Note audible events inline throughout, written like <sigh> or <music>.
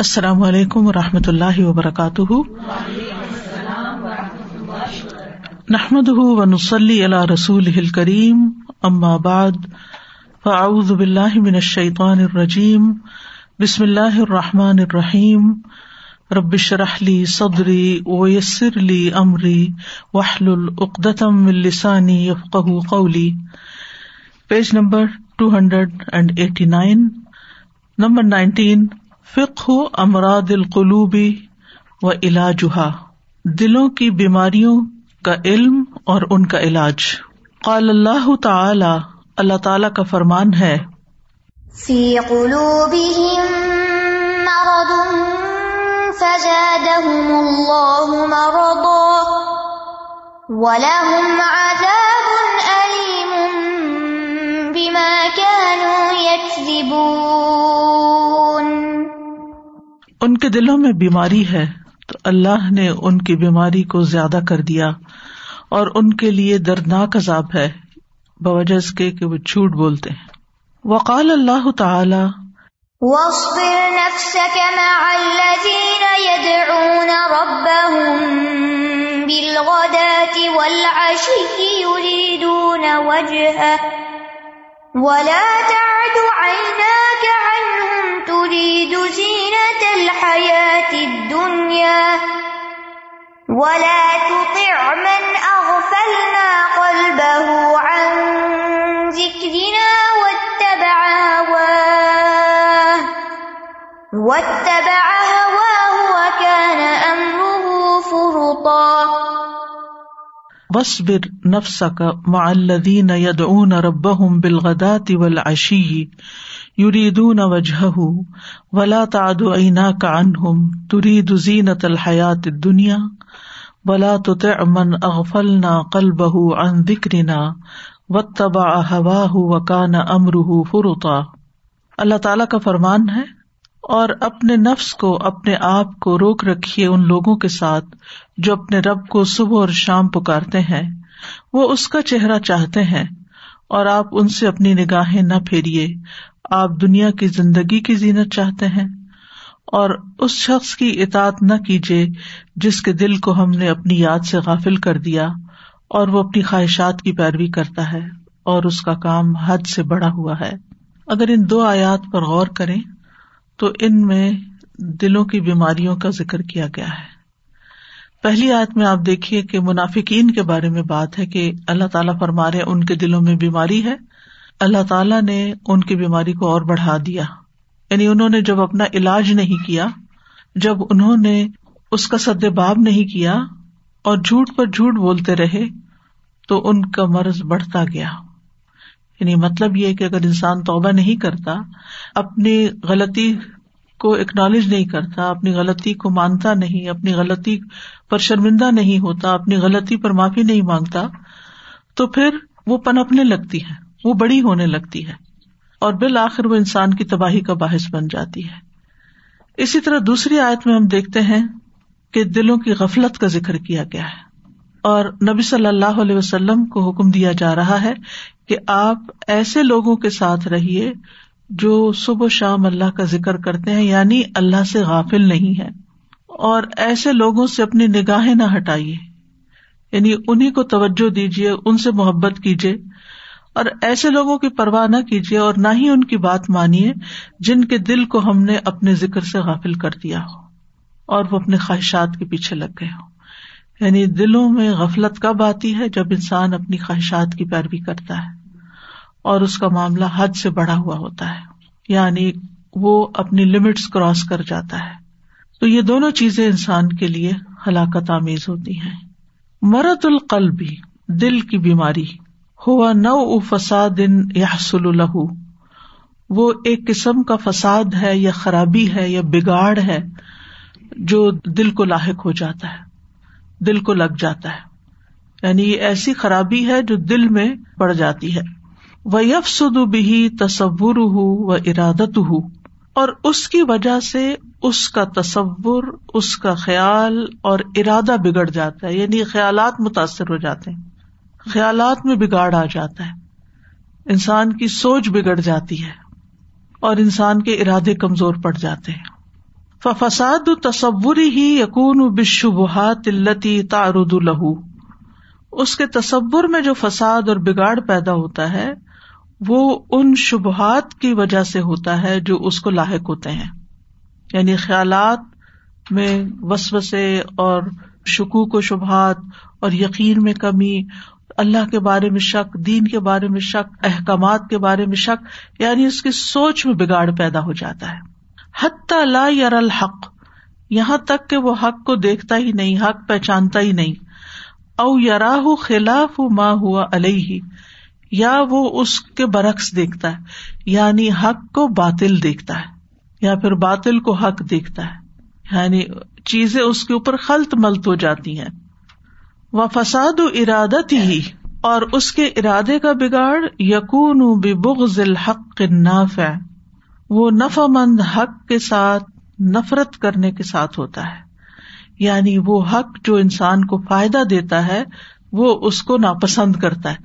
السلام علیکم و رحمۃ اللہ وبرکاتہ۔ نحمد ونسلی علی رسول کریم ام آباد فاعوذ من الشیطان الرجیم، بسم اللہ الرحمٰن الرحیم۔ ربش رحلی صدری ویسر علی عمری وحل العقدم السانی یفق قولی۔ Page number two hundred and eighty nine number nineteen فکو امراد القلوبی و علاجہ دلوں کی بیماریوں کا علم اور ان کا علاج۔ قال اللہ تعالی اللہ تعالی کا فرمان ہے۔ فی قلوبهم مرض فزادهم اللہ مرضا ولهم عذاب علیم بما كانوا يكذبون ان کے دلوں میں بیماری ہے تو اللہ نے ان کی بیماری کو زیادہ کر دیا اور ان کے لیے دردناک عذاب ہے، بوجہ اس کے کہ وہ جھوٹ بولتے ہیں۔ وقال اللہ تعالی، واصبر نفسك مع الذين يدعون ربهم بالغداة والعشي يريدون وجهه ولا تعد عيناك عنهم تريد زينة الحياة الدنيا ولا تطع من أغفلنا قلبه عن ذكرنا واتبع هواه واتبع وس وصبر نفسك مع الذين يدعون ربهم بالغداة والعشي يريدون وجهه ولا تعد عيناك عنهم تريد زينة الحياة الدنيا ولا تطع من اغفلنا قلبه عن ذكرنا واتبع هواه وكان امره فرطا اللہ تعالی کا فرمان ہے اور اپنے نفس کو اپنے آپ کو روک رکھیے ان لوگوں کے ساتھ جو اپنے رب کو صبح اور شام پکارتے ہیں، وہ اس کا چہرہ چاہتے ہیں، اور آپ ان سے اپنی نگاہیں نہ پھیریے۔ آپ دنیا کی زندگی کی زینت چاہتے ہیں، اور اس شخص کی اطاط نہ کیجیے جس کے دل کو ہم نے اپنی یاد سے غافل کر دیا اور وہ اپنی خواہشات کی پیروی کرتا ہے اور اس کا کام حد سے بڑا ہوا ہے۔ اگر ان دو آیات پر غور کریں، تو ان میں دلوں کی بیماریوں کا ذکر کیا گیا ہے۔ پہلی آیت میں آپ دیکھیے کہ منافقین کے بارے میں بات ہے کہ اللہ تعالیٰ فرما رہے ان کے دلوں میں بیماری ہے۔ اللہ تعالیٰ نے ان کی بیماری کو اور بڑھا دیا۔ یعنی انہوں نے جب اپنا علاج نہیں کیا، جب انہوں نے اس کا سد باب نہیں کیا اور جھوٹ پر جھوٹ بولتے رہے، تو ان کا مرض بڑھتا گیا۔ یعنی مطلب یہ کہ اگر انسان توبہ نہیں کرتا، اپنی غلطی کو اکنالج نہیں کرتا، اپنی غلطی کو مانتا نہیں، اپنی غلطی پر شرمندہ نہیں ہوتا، اپنی غلطی پر معافی نہیں مانگتا، تو پھر وہ پنپنے لگتی ہے، وہ بڑی ہونے لگتی ہے، اور بالآخر وہ انسان کی تباہی کا باعث بن جاتی ہے۔ اسی طرح دوسری آیت میں ہم دیکھتے ہیں کہ دلوں کی غفلت کا ذکر کیا گیا ہے، اور نبی صلی اللہ علیہ وسلم کو حکم دیا جا رہا ہے کہ آپ ایسے لوگوں کے ساتھ رہیے جو صبح شام اللہ کا ذکر کرتے ہیں یعنی اللہ سے غافل نہیں ہے اور ایسے لوگوں سے اپنی نگاہیں نہ ہٹائیے۔ یعنی انہیں کو توجہ دیجیے، ان سے محبت کیجیے۔ اور ایسے لوگوں کی پرواہ نہ کیجیے اور نہ ہی ان کی بات مانیے جن کے دل کو ہم نے اپنے ذکر سے غافل کر دیا ہو۔ اور وہ اپنے خواہشات کے پیچھے لگ گئے ہو یعنی دلوں میں غفلت کب آتی ہے؟ جب انسان اپنی خواہشات کی پیروی کرتا ہے۔ اور اس کا معاملہ حد سے بڑا ہوا ہوتا ہے۔ یعنی وہ اپنی لمٹس کراس کر جاتا ہے۔ تو یہ دونوں چیزیں انسان کے لیے ہلاکت آمیز ہوتی ہیں۔ مرت القلبی دل کی بیماری۔ ہوا نو فساد یحصل له۔ وہ ایک قسم کا فساد ہے یا خرابی ہے یا بگاڑ ہے جو دل کو لاحق ہو جاتا ہے۔ دل کو لگ جاتا ہے۔ یعنی یہ ایسی خرابی ہے جو دل میں پڑ جاتی ہے۔ وہ یف سد بھی تصور ہو و ارادت ہو اور اس کی وجہ سے اس کا تصور، اس کا خیال اور ارادہ بگڑ جاتا ہے یعنی خیالات متاثر ہو جاتے ہیں، خیالات میں بگاڑ آ جاتا ہے۔ انسان کی سوچ بگڑ جاتی ہے اور انسان کے ارادے کمزور پڑ جاتے ہیں۔ فساد تصور ہی یقون بشبہات التی تارد لہو اس کے تصور میں جو فساد اور بگاڑ پیدا ہوتا ہے وہ ان شبہات کی وجہ سے ہوتا ہے جو اس کو لاحق ہوتے ہیں۔ یعنی خیالات میں وسوسے اور شکوک و شبہات اور یقین میں کمی، اللہ کے بارے میں شک، دین کے بارے میں شک، احکامات کے بارے میں شک یعنی اس کی سوچ میں بگاڑ پیدا ہو جاتا ہے۔ حتی لا یر الحق، یہاں تک کہ وہ حق کو دیکھتا ہی نہیں، حق پہچانتا ہی نہیں۔ او یراہ خلاف ماں ہوا علیہ یا وہ اس کے برعکس دیکھتا ہے یعنی حق کو باطل دیکھتا ہے، یا پھر باطل کو حق دیکھتا ہے۔ یعنی چیزیں اس کے اوپر خلط ملت ہو جاتی ہیں۔ وہ فساد و ارادت ہی، اور اس کے ارادے کا بگاڑ یقون بغض الحق نافع وہ نفع مند حق کے ساتھ نفرت کرنے کے ساتھ ہوتا ہے۔ یعنی وہ حق جو انسان کو فائدہ دیتا ہے وہ اس کو ناپسند کرتا ہے۔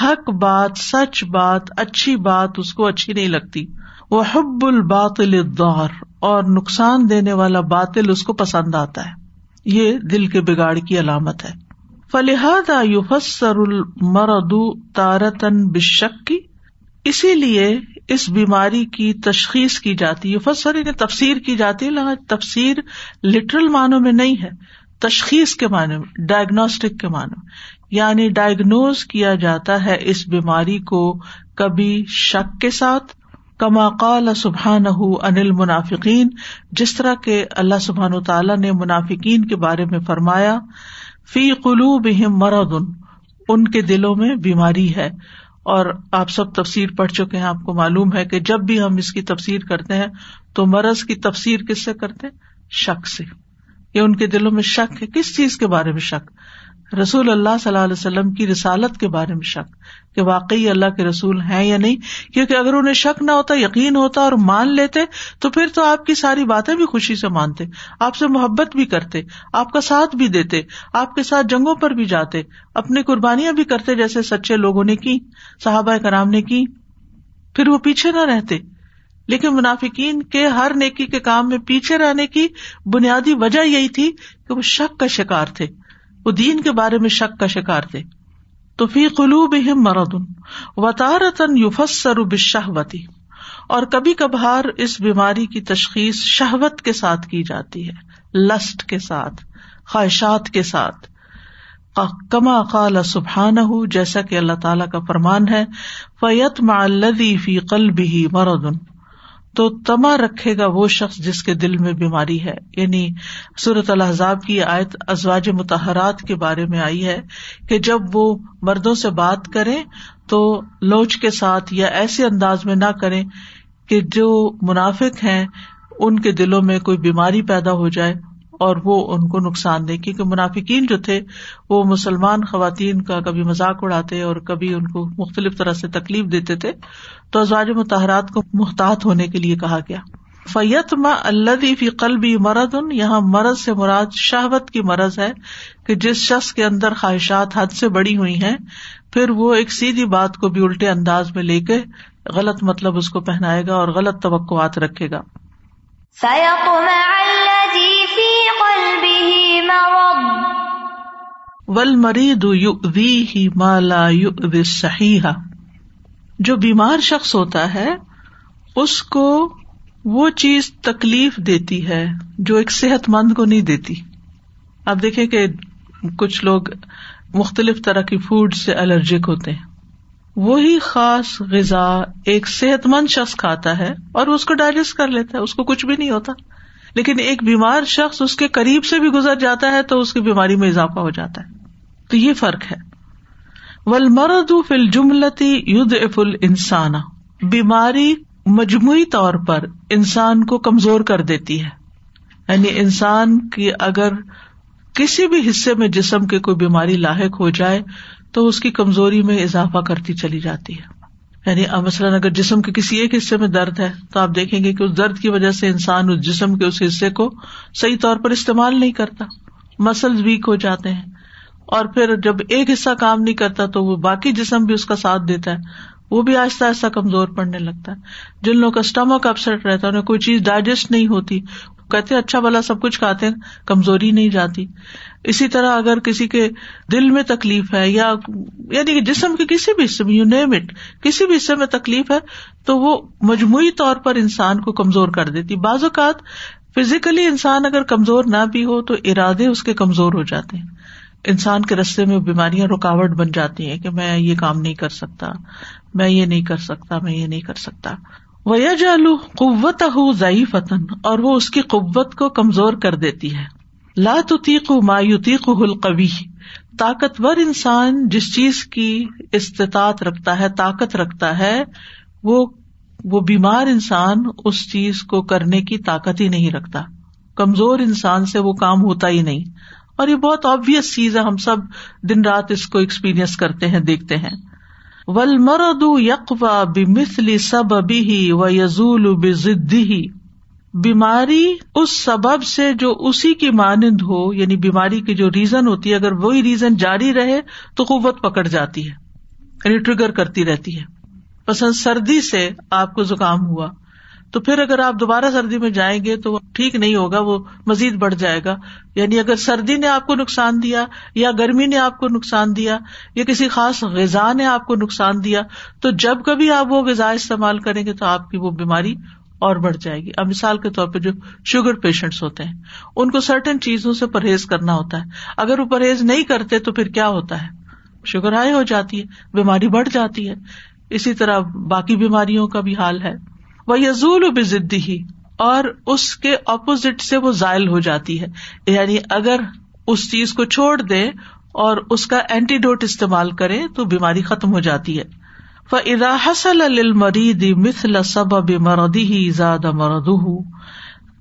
حق بات، سچ بات، اچھی بات اس کو اچھی نہیں لگتی۔ وہ حب الباطل الدور اور نقصان دینے والا باطل اس کو پسند آتا ہے۔ یہ دل کے بگاڑ کی علامت ہے۔ فلحاد یوفسر المرد تارتن بشک کی اسی لیے اس بیماری کی تشخیص کی جاتی ہے یعنی تفسیر کی جاتی ہے تفسیر لٹرل معنوں میں نہیں ہے۔ تشخیص کے معنی میں ڈائگنوسٹک کے معنی میں۔ یعنی ڈائگنوز کیا جاتا ہے اس بیماری کو کبھی شک کے ساتھ، کما قال سبحان انل منافقین جس طرح کے اللہ سبحان تعالیٰ نے منافقین کے بارے میں فرمایا، فی قلو بہم مرد ان کے دلوں میں بیماری ہے۔ اور آپ سب تفسیر پڑھ چکے ہیں، آپ کو معلوم ہے کہ جب بھی ہم اس کی تفسیر کرتے ہیں، تو مرض کی تفسیر کس سے کرتے شک سے۔ یہ ان کے دلوں میں شک ہے، کس چیز کے بارے میں شک؟ رسول اللہ صلی اللہ علیہ وسلم کی رسالت کے بارے میں شک کہ واقعی اللہ کے رسول ہیں یا نہیں، کیونکہ اگر انہیں شک نہ ہوتا، یقین ہوتا اور مان لیتے، تو پھر تو آپ کی ساری باتیں بھی خوشی سے مانتے، آپ سے محبت بھی کرتے، آپ کا ساتھ بھی دیتے، آپ کے ساتھ جنگوں پر بھی جاتے، اپنی قربانیاں بھی کرتے جیسے سچے لوگوں نے کی، صحابہ کرام نے کی، پھر وہ پیچھے نہ رہتے۔ لیکن منافقین کے ہر نیکی کے کام میں پیچھے رہنے کی بنیادی وجہ یہی تھی کہ وہ شک کا شکار تھے۔ وہ دین کے بارے میں شک کا شکار تھے۔ تو فی قلوب مرد وطارتن یوفسر بشہوتی اور کبھی کبھار اس بیماری کی تشخیص شہوت کے ساتھ کی جاتی ہے، لسٹ کے ساتھ، خواہشات کے ساتھ۔ کما قال سبحان جیسا کہ اللہ تعالی کا فرمان ہے فیت ملدی فی قلبی مردن تو تما رکھے گا وہ شخص جس کے دل میں بیماری ہے۔ یعنی صورت الحضاب کی آیت ازواج متحرات کے بارے میں آئی ہے کہ جب وہ مردوں سے بات کریں تو لوچ کے ساتھ یا ایسے انداز میں نہ کریں کہ جو منافق ہیں، ان کے دلوں میں کوئی بیماری پیدا ہو جائے۔ اور وہ ان کو نقصان دے کیونکہ منافقین جو تھے، وہ مسلمان خواتین کا کبھی مذاق اڑاتے اور کبھی ان کو مختلف طرح سے تکلیف دیتے تھے۔ تو ازواج متحرات کو محتاط ہونے کے لیے کہا گیا۔ فیت ما اللہ فی قلبی مرد ان یہاں مرض سے مراد شہوت کی مرض ہے کہ جس شخص کے اندر خواہشات حد سے بڑی ہوئی ہیں، پھر وہ ایک سیدھی بات کو بھی الٹے انداز میں لے کے غلط مطلب اس کو پہنائے گا اور غلط توقعات رکھے گا۔ ول مریض ہی مالا صحیح جو بیمار شخص ہوتا ہے، اس کو وہ چیز تکلیف دیتی ہے جو ایک صحت مند کو نہیں دیتی. آپ دیکھیں کہ کچھ لوگ مختلف طرح کی فوڈ سے الرجک ہوتے ہیں۔ وہی خاص غذا ایک صحت مند شخص کھاتا ہے اور اس کو ڈائجسٹ کر لیتا ہے، اس کو کچھ بھی نہیں ہوتا۔ لیکن ایک بیمار شخص اس کے قریب سے بھی گزر جاتا ہے تو اس کی بیماری میں اضافہ ہو جاتا ہے۔ تو یہ فرق ہے۔ ول مرد فل جملتی ید افل انسان بیماری مجموعی طور پر انسان کو کمزور کر دیتی ہے۔ یعنی انسان کی اگر کسی بھی حصے میں جسم کے کوئی بیماری لاحق ہو جائے تو اس کی کمزوری میں اضافہ کرتی چلی جاتی ہے۔ یعنی مثلاً اگر جسم کے کسی ایک حصے میں درد ہے تو آپ دیکھیں گے کہ اس درد کی وجہ سے انسان اس جسم کے اس حصے کو صحیح طور پر استعمال نہیں کرتا۔ مسلز ویک ہو جاتے ہیں۔ اور پھر جب ایک حصہ کام نہیں کرتا تو وہ باقی جسم بھی اس کا ساتھ دیتا ہے۔ وہ بھی آہستہ آہستہ کمزور پڑنے لگتا ہے۔ جن لوگوں کا اسٹمک اپسٹ رہتا ہے، انہیں کوئی چیز ڈائجسٹ نہیں ہوتی۔ کہتے اچھا بلا سب کچھ کھاتے ہیں، کمزوری نہیں جاتی۔ اسی طرح اگر کسی کے دل میں تکلیف ہے یا یعنی کہ جسم کے کسی بھی حصے میں یو نیم اٹ کسی بھی حصے میں تکلیف ہے، تو وہ مجموعی طور پر انسان کو کمزور کر دیتی۔ بعض اوقات فزیکلی انسان اگر کمزور نہ بھی ہو، تو ارادے اس کے کمزور ہو جاتے ہیں۔ انسان کے رستے میں بیماریاں، رکاوٹ بن جاتی ہیں کہ میں یہ کام نہیں کر سکتا، میں یہ نہیں کر سکتا، میں یہ نہیں کر سکتا۔ وہ جالو قوت ضعیف اور وہ اس کی قوت کو کمزور کر دیتی ہے۔ لاتیق مایوتیق القوی طاقتور انسان جس چیز کی استطاعت رکھتا ہے، طاقت رکھتا ہے، وہ وہ بیمار انسان اس چیز کو کرنے کی طاقت ہی نہیں رکھتا۔ کمزور انسان سے وہ کام ہوتا ہی نہیں۔ اور یہ بہت آبیس چیز ہے، ہم سب دن رات اس کو ایکسپیرئنس کرتے ہیں، دیکھتے ہیں۔ ول مرد یقوا بسلی سب ابھی و یزول بزدی بیماری اس سبب سے جو اسی کی مانند ہو یعنی بیماری کی جو ریزن ہوتی ہے، اگر وہی ریزن جاری رہے تو قوت پکڑ جاتی ہے یعنی ٹریگر کرتی رہتی ہے۔ پسند سردی سے آپ کو زکام ہوا تو پھر اگر آپ دوبارہ سردی میں جائیں گے تو وہ ٹھیک نہیں ہوگا، وہ مزید بڑھ جائے گا۔ یعنی اگر سردی نے آپ کو نقصان دیا یا گرمی نے آپ کو نقصان دیا یا کسی خاص غذا نے آپ کو نقصان دیا، تو جب کبھی آپ وہ غذا استعمال کریں گے تو آپ کی وہ بیماری اور بڑھ جائے گی۔ اب مثال کے طور پہ جو شوگر پیشنٹس ہوتے ہیں، ان کو سرٹن چیزوں سے پرہیز کرنا ہوتا ہے۔ اگر وہ پرہیز نہیں کرتے تو پھر کیا ہوتا ہے؟ شوگر ہائی ہو جاتی ہے، بیماری بڑھ جاتی ہے۔ اسی طرح باقی بیماریوں کا بھی حال ہے۔ وہ یزول و ہی اور اس کے اپوزٹ سے وہ زائل ہو جاتی ہے۔ یعنی اگر اس چیز کو چھوڑ دے اور اس کا اینٹی استعمال کرے تو بیماری ختم ہو جاتی ہے۔ ادا حسل المرید مثل سب مردی ہی زیادہ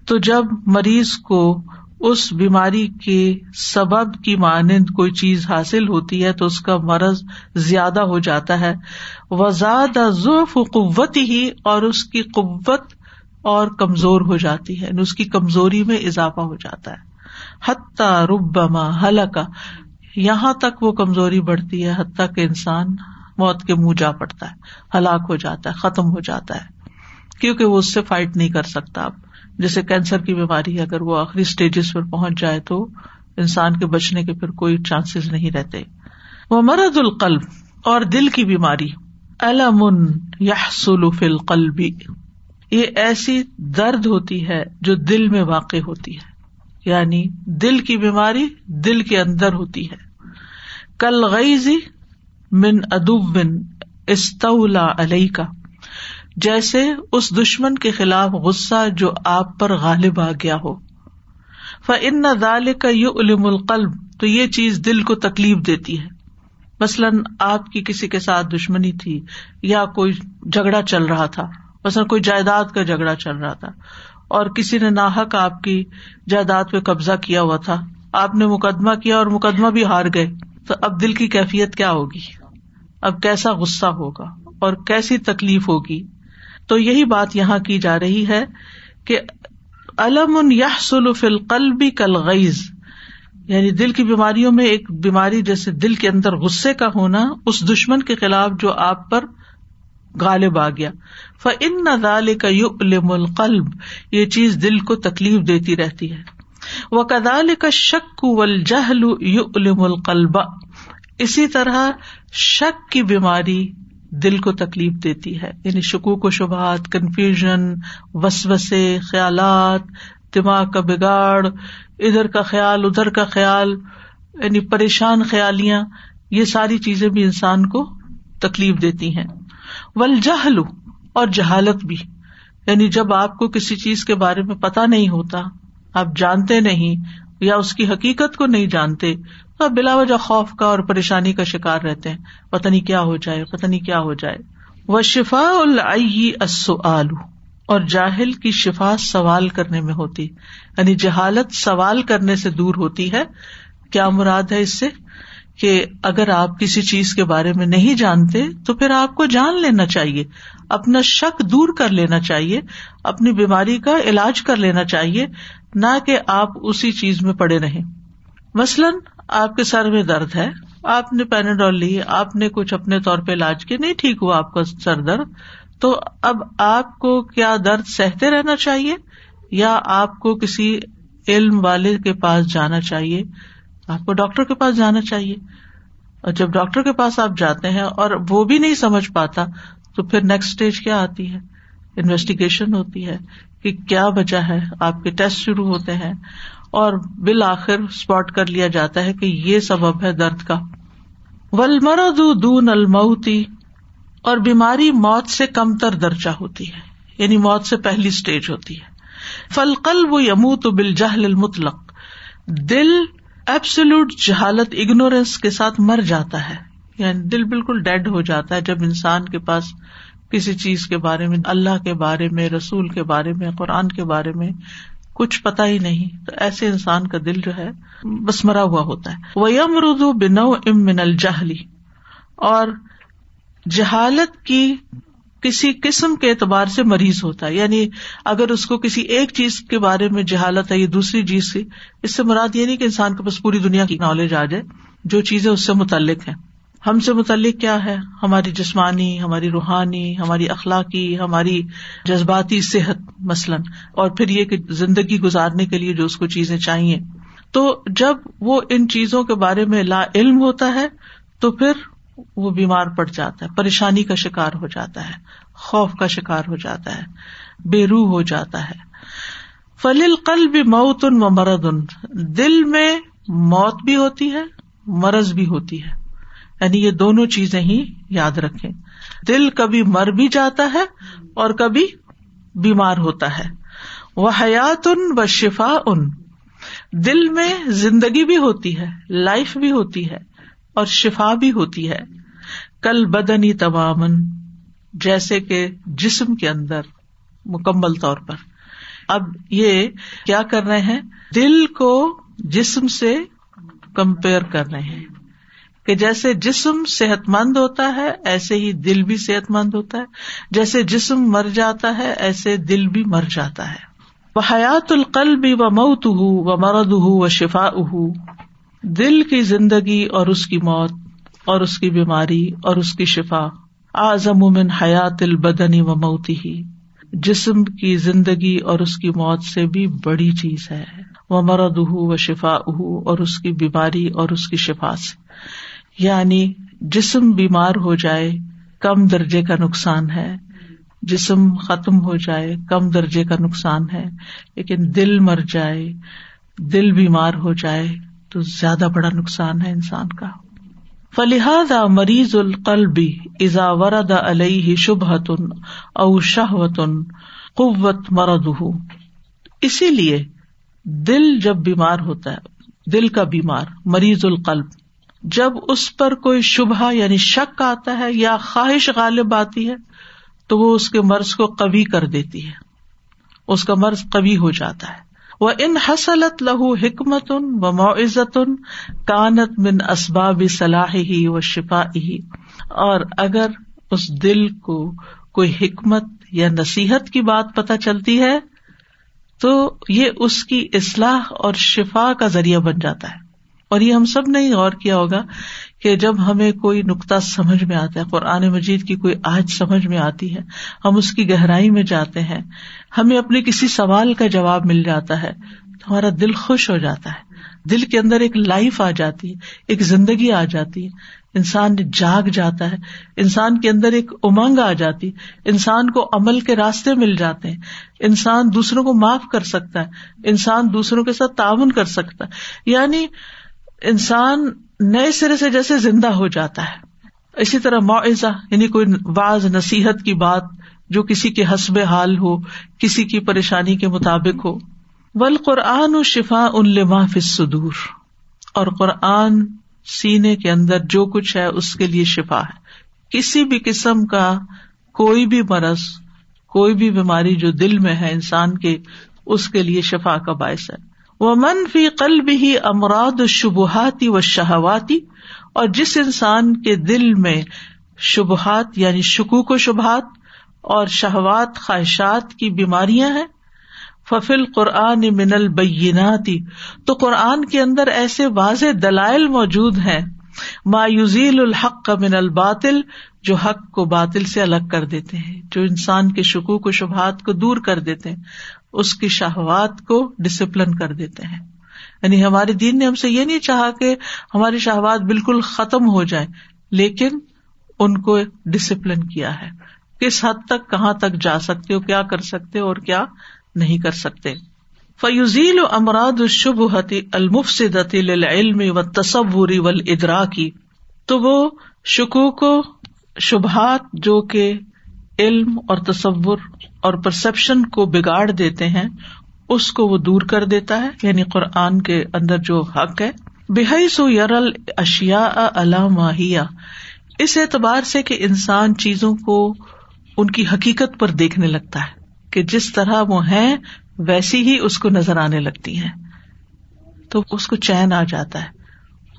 تو جب مریض کو اس بیماری کے سبب کی مانند کوئی چیز حاصل ہوتی ہے تو اس کا مرض زیادہ ہو جاتا ہے۔ وزاد ضعف قوت ہی اور اس کی قوت اور کمزور ہو جاتی ہے یعنی اس کی کمزوری میں اضافہ ہو جاتا ہے۔ حتیٰ ربما حلقہ یہاں تک وہ کمزوری بڑھتی ہے حتیٰ کہ انسان موت کے منہ جا پڑتا ہے، ہلاک ہو جاتا ہے، ختم ہو جاتا ہے، کیونکہ وہ اس سے فائٹ نہیں کر سکتا۔ اب جیسے کینسر کی بیماری اگر وہ آخری اسٹیجز پر پہنچ جائے تو انسان کے بچنے کے پھر کوئی چانسز نہیں رہتے۔ وہ مرد القلب اور دل کی بیماری۔ المن یا فل قلبی یہ ایسی درد ہوتی ہے جو دل میں واقع ہوتی ہے۔ یعنی دل کی بیماری دل کے اندر ہوتی ہے۔ کل غیزی من ادب استولا علیہ کا جیسے اس دشمن کے خلاف غصہ جو آپ پر غالب آ گیا ہو۔ فن دال کا یو علم القلب، تو یہ چیز دل کو تکلیف دیتی ہے۔ مثلاً آپ کی کسی کے ساتھ دشمنی تھی یا کوئی جھگڑا چل رہا تھا، مثلاً کوئی جائیداد کا جھگڑا چل رہا تھا، اور کسی نے ناحک آپ کی جائیداد پہ قبضہ کیا ہوا تھا، آپ نے مقدمہ کیا اور مقدمہ بھی ہار گئے، تو اب دل کی کیفیت کیا ہوگی؟ اب کیسا غصہ ہوگا اور کیسی تکلیف ہوگی؟ تو یہی بات یہاں کی جا رہی ہے کہ علم یا سلف القلبی کلغیز یعنی دل کی بیماریوں میں ایک بیماری جیسے دل کے اندر غصے کا ہونا، اس دشمن کے خلاف جو آپ پر غالب آ گیا۔ ف ان کا یو علم القلب، یہ چیز دل کو تکلیف دیتی رہتی ہے۔ وہ کدال کا شک جہل یو علم القلبہ اسی طرح شک کی بیماری دل کو تکلیف دیتی ہے یعنی شکوک و شبہات کنفیوژن وسوسے، خیالات، دماغ کا بگاڑ، ادھر کا خیال، ادھر کا خیال یعنی پریشان خیالیاں، یہ ساری چیزیں بھی انسان کو تکلیف دیتی ہیں۔ ول اور جہالت بھی۔ یعنی جب آپ کو کسی چیز کے بارے میں پتا نہیں ہوتا، آپ جانتے نہیں یا اس کی حقیقت کو نہیں جانتے تو بلا وجہ خوف کا اور پریشانی کا شکار رہتے ہیں۔ پتہ نہیں کیا ہو جائے، پتہ نہیں کیا ہو جائے۔ وہ شفا السلو اور جاہل کی شفا سوال کرنے میں ہوتی۔ یعنی جہالت سوال کرنے سے دور ہوتی ہے۔ کیا مراد ہے اس سے؟ کہ اگر آپ کسی چیز کے بارے میں نہیں جانتے، تو پھر آپ کو جان لینا چاہیے۔ اپنا شک دور کر لینا چاہیے۔ اپنی بیماری کا علاج کر لینا چاہیے۔ نہ کہ آپ اسی چیز میں پڑے رہیں۔ مثلاً آپ کے سر میں درد ہے، آپ نے پیناڈول لی، آپ نے کچھ اپنے طور پہ علاج کیا، نہیں ٹھیک ہوا آپ کا سر درد، تو اب آپ کو کیا درد سہتے رہنا چاہیے یا آپ کو کسی علم والے کے پاس جانا چاہیے؟ آپ کو ڈاکٹر کے پاس جانا چاہیے۔ اور جب ڈاکٹر کے پاس آپ جاتے ہیں اور وہ بھی نہیں سمجھ پاتا، تو پھر نیکسٹ اسٹیج کیا آتی ہے؟ انویسٹیگیشن ہوتی ہے کہ کیا وجہ ہے؟ آپ کے ٹیسٹ شروع ہوتے ہیں۔ اور بالآخر اسپاٹ کر لیا جاتا ہے کہ یہ سبب ہے درد کا۔ ولمرد دون الموتی اور بیماری موت سے کم تر درجہ ہوتی ہے یعنی موت سے پہلی اسٹیج ہوتی ہے۔ فل قلب یمو تو بل جہل المطلق، دل ایبسلوٹ جہالت اگنورینس کے ساتھ مر جاتا ہے۔ یعنی دل بالکل ڈیڈ ہو جاتا ہے جب انسان کے پاس کسی چیز کے بارے میں، اللہ کے بارے میں، رسول کے بارے میں، قرآن کے بارے میں کچھ پتا ہی نہیں۔ تو ایسے انسان کا دل جو ہے بس مرا ہوا ہوتا ہے۔ وہ یم ردو بنو ام من الجہلی اور جہالت کی کسی قسم کے اعتبار سے مریض ہوتا ہے۔ یعنی اگر اس کو کسی ایک چیز کے بارے میں جہالت ہے یا دوسری چیز کی، اس سے مراد یہ نہیں کہ انسان کے پاس پوری دنیا کی نالج آ جائے، جو چیزیں اس سے متعلق ہے ہم سے متعلق کیا ہے؟ ہماری جسمانی، ہماری روحانی، ہماری اخلاقی، ہماری جذباتی صحت مثلاً۔ اور پھر یہ کہ زندگی گزارنے کے لیے جو اس کو چیزیں چاہیے۔ تو جب وہ ان چیزوں کے بارے میں لا علم ہوتا ہے، تو پھر وہ بیمار پڑ جاتا ہے، پریشانی کا شکار ہو جاتا ہے، خوف کا شکار ہو جاتا ہے، بے روح ہو جاتا ہے۔ فلیل قل بھی موت ان و مرد ان دل میں موت بھی ہوتی ہے، مرض بھی ہوتی ہے۔ یعنی یہ دونوں چیزیں ہی یاد رکھے دل کبھی مر بھی جاتا ہے اور کبھی بیمار ہوتا ہے۔ وہ حیات ان و شفا ان دل میں زندگی بھی ہوتی ہے، لائف بھی ہوتی ہے اور شفا بھی ہوتی ہے۔ کل بدنی تمام جیسے کہ جسم کے اندر، مکمل طور پر۔ اب یہ کیا کر رہے ہیں؟ دل کو جسم سے کمپیئر کر رہے ہیں۔ کہ جیسے جسم صحت مند ہوتا ہے، ایسے ہی دل بھی صحت مند ہوتا ہے۔ جیسے جسم مر جاتا ہے، ایسے دل بھی مر جاتا ہے۔ وہ حیات القل بھی و موت ہُو و مرد ہُو و شفا اہ دل کی زندگی اور اس کی موت اور اس کی بیماری اور اس کی شفا۔ آزم من حیات البدنی و موتی ہی جسم کی زندگی اور اس کی موت سے بھی بڑی چیز ہے۔ وہ مرد ہُو و شفا اہ اور اس کی بیماری اور اس کی شفا سے۔ یعنی جسم بیمار ہو جائے کم درجے کا نقصان ہے، جسم ختم ہو جائے کم درجے کا نقصان ہے، لیکن دل مر جائے، دل بیمار ہو جائے تو زیادہ بڑا نقصان ہے انسان کا۔ فلیحاد مریض القلبی ازا ورد علیہ شبہتن او شہوتن قوت مرد اسی لیے دل جب بیمار ہوتا ہے، دل کا بیمار، مریض القلب جب اس پر کوئی شبہ یعنی شک آتا ہے یا خواہش غالب آتی ہے، تو وہ اس کے مرض کو کبھی کر دیتی ہے۔ اس کا مرض کبھی ہو جاتا ہے۔ وہ ان حسلت لہو حکمت ان و معزت ان کانت بن اسباب صلاح ہی و شفا ہی اور اگر اس دل کو کوئی حکمت یا نصیحت کی بات پتہ چلتی ہے، تو یہ اس کی اصلاح اور شفا کا ذریعہ بن جاتا ہے۔ اور یہ ہم سب نے غور کیا ہوگا کہ جب ہمیں کوئی نقطہ سمجھ میں آتا ہے، قرآن مجید کی کوئی آج سمجھ میں آتی ہے، ہم اس کی گہرائی میں جاتے ہیں، ہمیں اپنے کسی سوال کا جواب مل جاتا ہے، تو ہمارا دل خوش ہو جاتا ہے۔ دل کے اندر ایک لائف آ جاتی ہے، ایک زندگی آ جاتی ہے۔ انسان جاگ جاتا ہے، انسان کے اندر ایک امنگ آ جاتی انسان کو عمل کے راستے مل جاتے ہیں۔ انسان دوسروں کو معاف کر سکتا ہے، انسان دوسروں کے ساتھ تعاون کر سکتا ہے۔ یعنی انسان نئے سرے سے جیسے زندہ ہو جاتا ہے۔ اسی طرح معاوضہ یعنی کوئی بعض نصیحت کی بات جو کسی کے حسب حال ہو، کسی کی پریشانی کے مطابق ہو۔ ول قرآن و شفا ان لما فدور اور قرآن سینے کے اندر جو کچھ ہے، اس کے لیے شفا ہے۔ کسی بھی قسم کا کوئی بھی مرض، کوئی بھی بیماری جو دل میں ہے انسان کے، اس کے لیے شفا کا باعث ہے۔ وہ منفی قلب ہی امراد شبہاتی و شہواتی اور جس انسان کے دل میں شبہات یعنی شکوک و شبہات اور شہوات، خواہشات کی بیماریاں ہیں ففل قرآن من البیناتی تو قرآن کے اندر ایسے واضح دلائل موجود ہیں مایوزیل الحق کا من الباطل، جو حق کو باطل سے الگ کر دیتے ہیں، جو انسان کے شکوک و شبہات کو دور کر دیتے ہیں۔ اس کی شہوات کو ڈسپلن کر دیتے ہیں۔ یعنی ہمارے دین نے ہم سے یہ نہیں چاہا کہ ہماری شہوات بالکل ختم ہو جائے لیکن ان کو ڈسپلن کیا ہے۔ کس حد تک، کہاں تک جا سکتے ہو، کیا کر سکتے اور کیا نہیں کر سکتے۔ فیوزیل و امراد الشبہتی المفسدتی للعلم و تصوری ول ادرا کی تو وہ شکوک و شبہات جو کہ علم اور تصور اور پرسپشن کو بگاڑ دیتے ہیں، اس کو وہ دور کر دیتا ہے یعنی قرآن کے اندر جو حق ہے۔ بحی سو یرل اشیا علامہ اس اعتبار سے کہ انسان چیزوں کو ان کی حقیقت پر دیکھنے لگتا ہے، کہ جس طرح وہ ہیں، ویسی ہی اس کو نظر آنے لگتی ہے تو اس کو چین آ جاتا ہے۔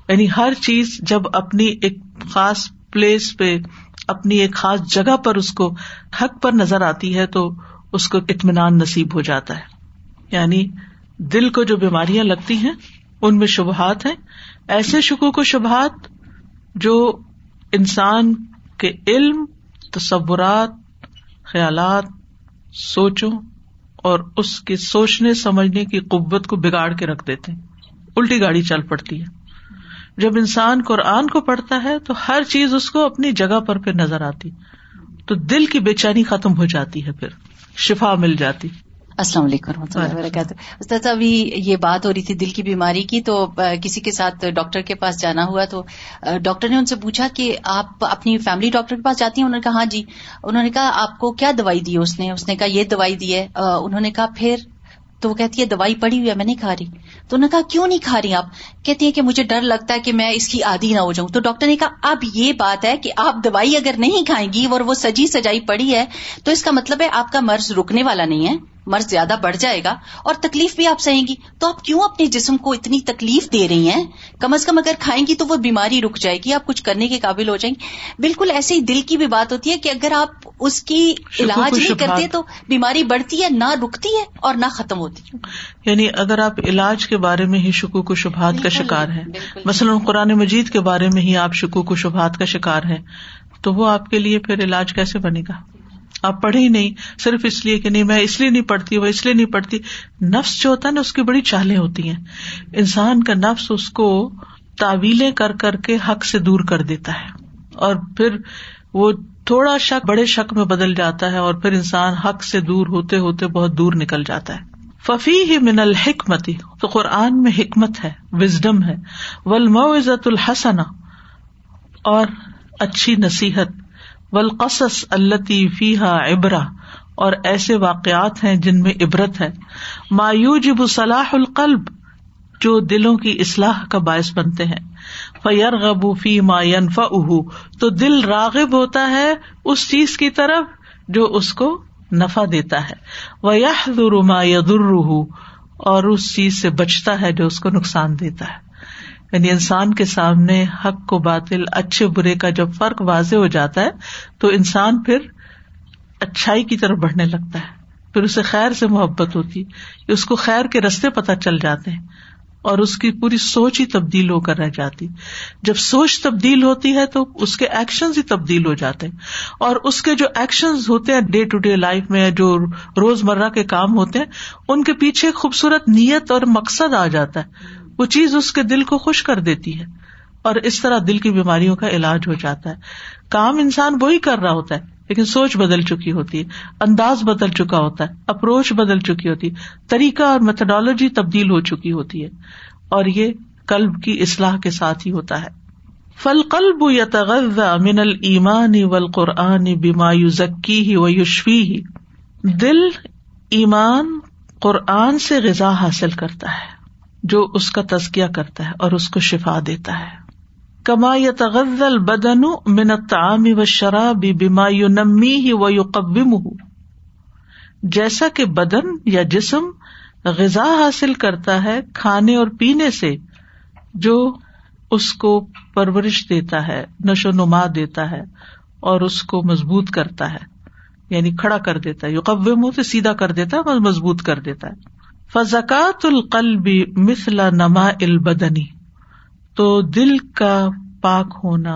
یعنی ہر چیز جب اپنی ایک خاص پلیس پہ اپنی ایک خاص جگہ پر اس کو حق پر نظر آتی ہے تو اس کو اطمینان نصیب ہو جاتا ہے۔ یعنی دل کو جو بیماریاں لگتی ہیں، ان میں شبہات ہیں۔ ایسے شکو کو شبہات جو انسان کے علم، تصورات، خیالات، سوچوں اور اس کے سوچنے، سمجھنے کی قوت کو بگاڑ کے رکھ دیتے ہیں۔ الٹی گاڑی چل پڑتی ہے۔ جب انسان قرآن کو پڑھتا ہے تو ہر چیز اس کو اپنی جگہ پر پھر نظر آتی تو دل کی بے چینی ختم ہو جاتی ہے پھر شفا مل جاتی۔ السلام علیکم رحمۃ اللہ وبرکاتہ۔ استاد ابھی یہ بات ہو رہی تھی دل کی بیماری کی تو کسی کے ساتھ ڈاکٹر کے پاس جانا ہوا تو ڈاکٹر نے ان سے پوچھا کہ آپ اپنی فیملی ڈاکٹر کے پاس جاتی ہیں؟ انہوں نے کہا ہاں جی۔ انہوں نے کہا آپ کو کیا دوائی دی اس نے؟ اس نے کہا یہ دوائی دی ہے۔ انہوں نے کہا پھر؟ تو وہ کہتی ہے، دوائی پڑی ہوئی ہے، میں نہیں کھا رہی. تو انہوں نے کہا، کیوں نہیں کھا رہی آپ؟ کہتی ہیں کہ مجھے ڈر لگتا ہے کہ میں اس کی عادی نہ ہو جاؤں۔ تو ڈاکٹر نے کہا، اب یہ بات ہے کہ آپ دوائی اگر نہیں کھائیں گی اور وہ سجی سجائی پڑی ہے، تو اس کا مطلب ہے آپ کا مرض رکنے والا نہیں ہے۔ مرض زیادہ بڑھ جائے گا اور تکلیف بھی آپ سہیں گی۔ تو آپ کیوں اپنے جسم کو اتنی تکلیف دے رہی ہیں؟ کم از کم اگر کھائیں گی تو وہ بیماری رک جائے گی آپ کچھ کرنے کے قابل ہو جائیں گے بالکل ایسے ہی دل کی بھی بات ہوتی ہے کہ اگر آپ اس کی علاج نہیں کرتے تو بیماری بڑھتی ہے نہ رکتی ہے اور نہ ختم ہوتی۔ یعنی اگر آپ علاج کے بارے میں ہی شکوک و شبہات کا شکار ہے مثلاً قرآن مجید کے بارے میں ہی آپ شکوک و شبہات کا شکار ہے تو وہ آپ کے لیے پھر علاج کیسے بنے گا؟ آپ پڑھے ہی نہیں، صرف اس لیے کہ نہیں، میں اس لیے نہیں پڑھتی، وہ اس لیے نہیں پڑھتی۔ نفس جو ہوتا ہے نا، اس کی بڑی چالیں ہوتی ہیں۔ انسان کا نفس اس کو تعویلیں کر کر کے حق سے دور کر دیتا ہے۔ اور پھر وہ تھوڑا شک، بڑے شک میں بدل جاتا ہے اور پھر انسان حق سے دور ہوتے ہوتے بہت دور نکل جاتا ہے۔ ففی ہی من الحکمتی، تو قرآن میں حکمت ہے وزڈم ہے۔ ولم عزت الحسن اور اچھی نصیحت۔ ولقص التی فیحا ابرا اور ایسے واقعات ہیں جن میں عبرت ہے۔ مایوج صلاح القلب، جو دلوں کی اصلاح کا باعث بنتے ہیں۔ فیر غبو فی ما ینفا تو دل راغب ہوتا ہے اس چیز کی طرف جو اس کو نفع دیتا ہے۔ وہ یہ ما یدر اور اس چیز سے بچتا ہے جو اس کو نقصان دیتا ہے۔ یعنی انسان کے سامنے حق کو باطل، اچھے برے کا جب فرق واضح ہو جاتا ہے، تو انسان پھر اچھائی کی طرف بڑھنے لگتا ہے۔ پھر اسے خیر سے محبت ہوتی، اس کو خیر کے رستے پتہ چل جاتے ہیں اور اس کی پوری سوچ ہی تبدیل ہو کر رہ جاتی۔ جب سوچ تبدیل ہوتی ہے تو اس کے ایکشن ہی تبدیل ہو جاتے ہیں۔ اور اس کے جو ایکشن ہوتے ہیں ڈے ٹو ڈے لائف میں، جو روز مرہ کے کام ہوتے ہیں، ان کے پیچھے خوبصورت نیت اور مقصد آ جاتا ہے۔ وہ چیز اس کے دل کو خوش کر دیتی ہے اور اس طرح دل کی بیماریوں کا علاج ہو جاتا ہے۔ کام انسان وہی کر رہا ہوتا ہے، لیکن سوچ بدل چکی ہوتی ہے، انداز بدل چکا ہوتا ہے، اپروچ بدل چکی ہوتی ہے، طریقہ اور میتھڈالوجی تبدیل ہو چکی ہوتی ہے۔ اور یہ کلب کی اصلاح کے ساتھ ہی ہوتا ہے۔ فل قلب یا تغذا من المان ول قرآن بیما ذکی ہی و یوشفی ہی دل ایمان قرآن سے غذا حاصل کرتا ہے۔ جو اس کا تزکیہ کرتا ہے اور اس کو شفا دیتا ہے۔ کما یا تغزل بدن منت عام و شراب بیما یو نمی ہی و یو جیسا کہ بدن یا جسم غذا حاصل کرتا ہے کھانے اور پینے سے، جو اس کو پرورش دیتا ہے، نشو نما دیتا ہے اور اس کو مضبوط کرتا ہے یعنی کھڑا کر دیتا ہے یو قبم سے سیدھا کر دیتا ہے، مضبوط کر دیتا ہے۔ فزکات القلبی مثلا نما البدنی، تو دل کا پاک ہونا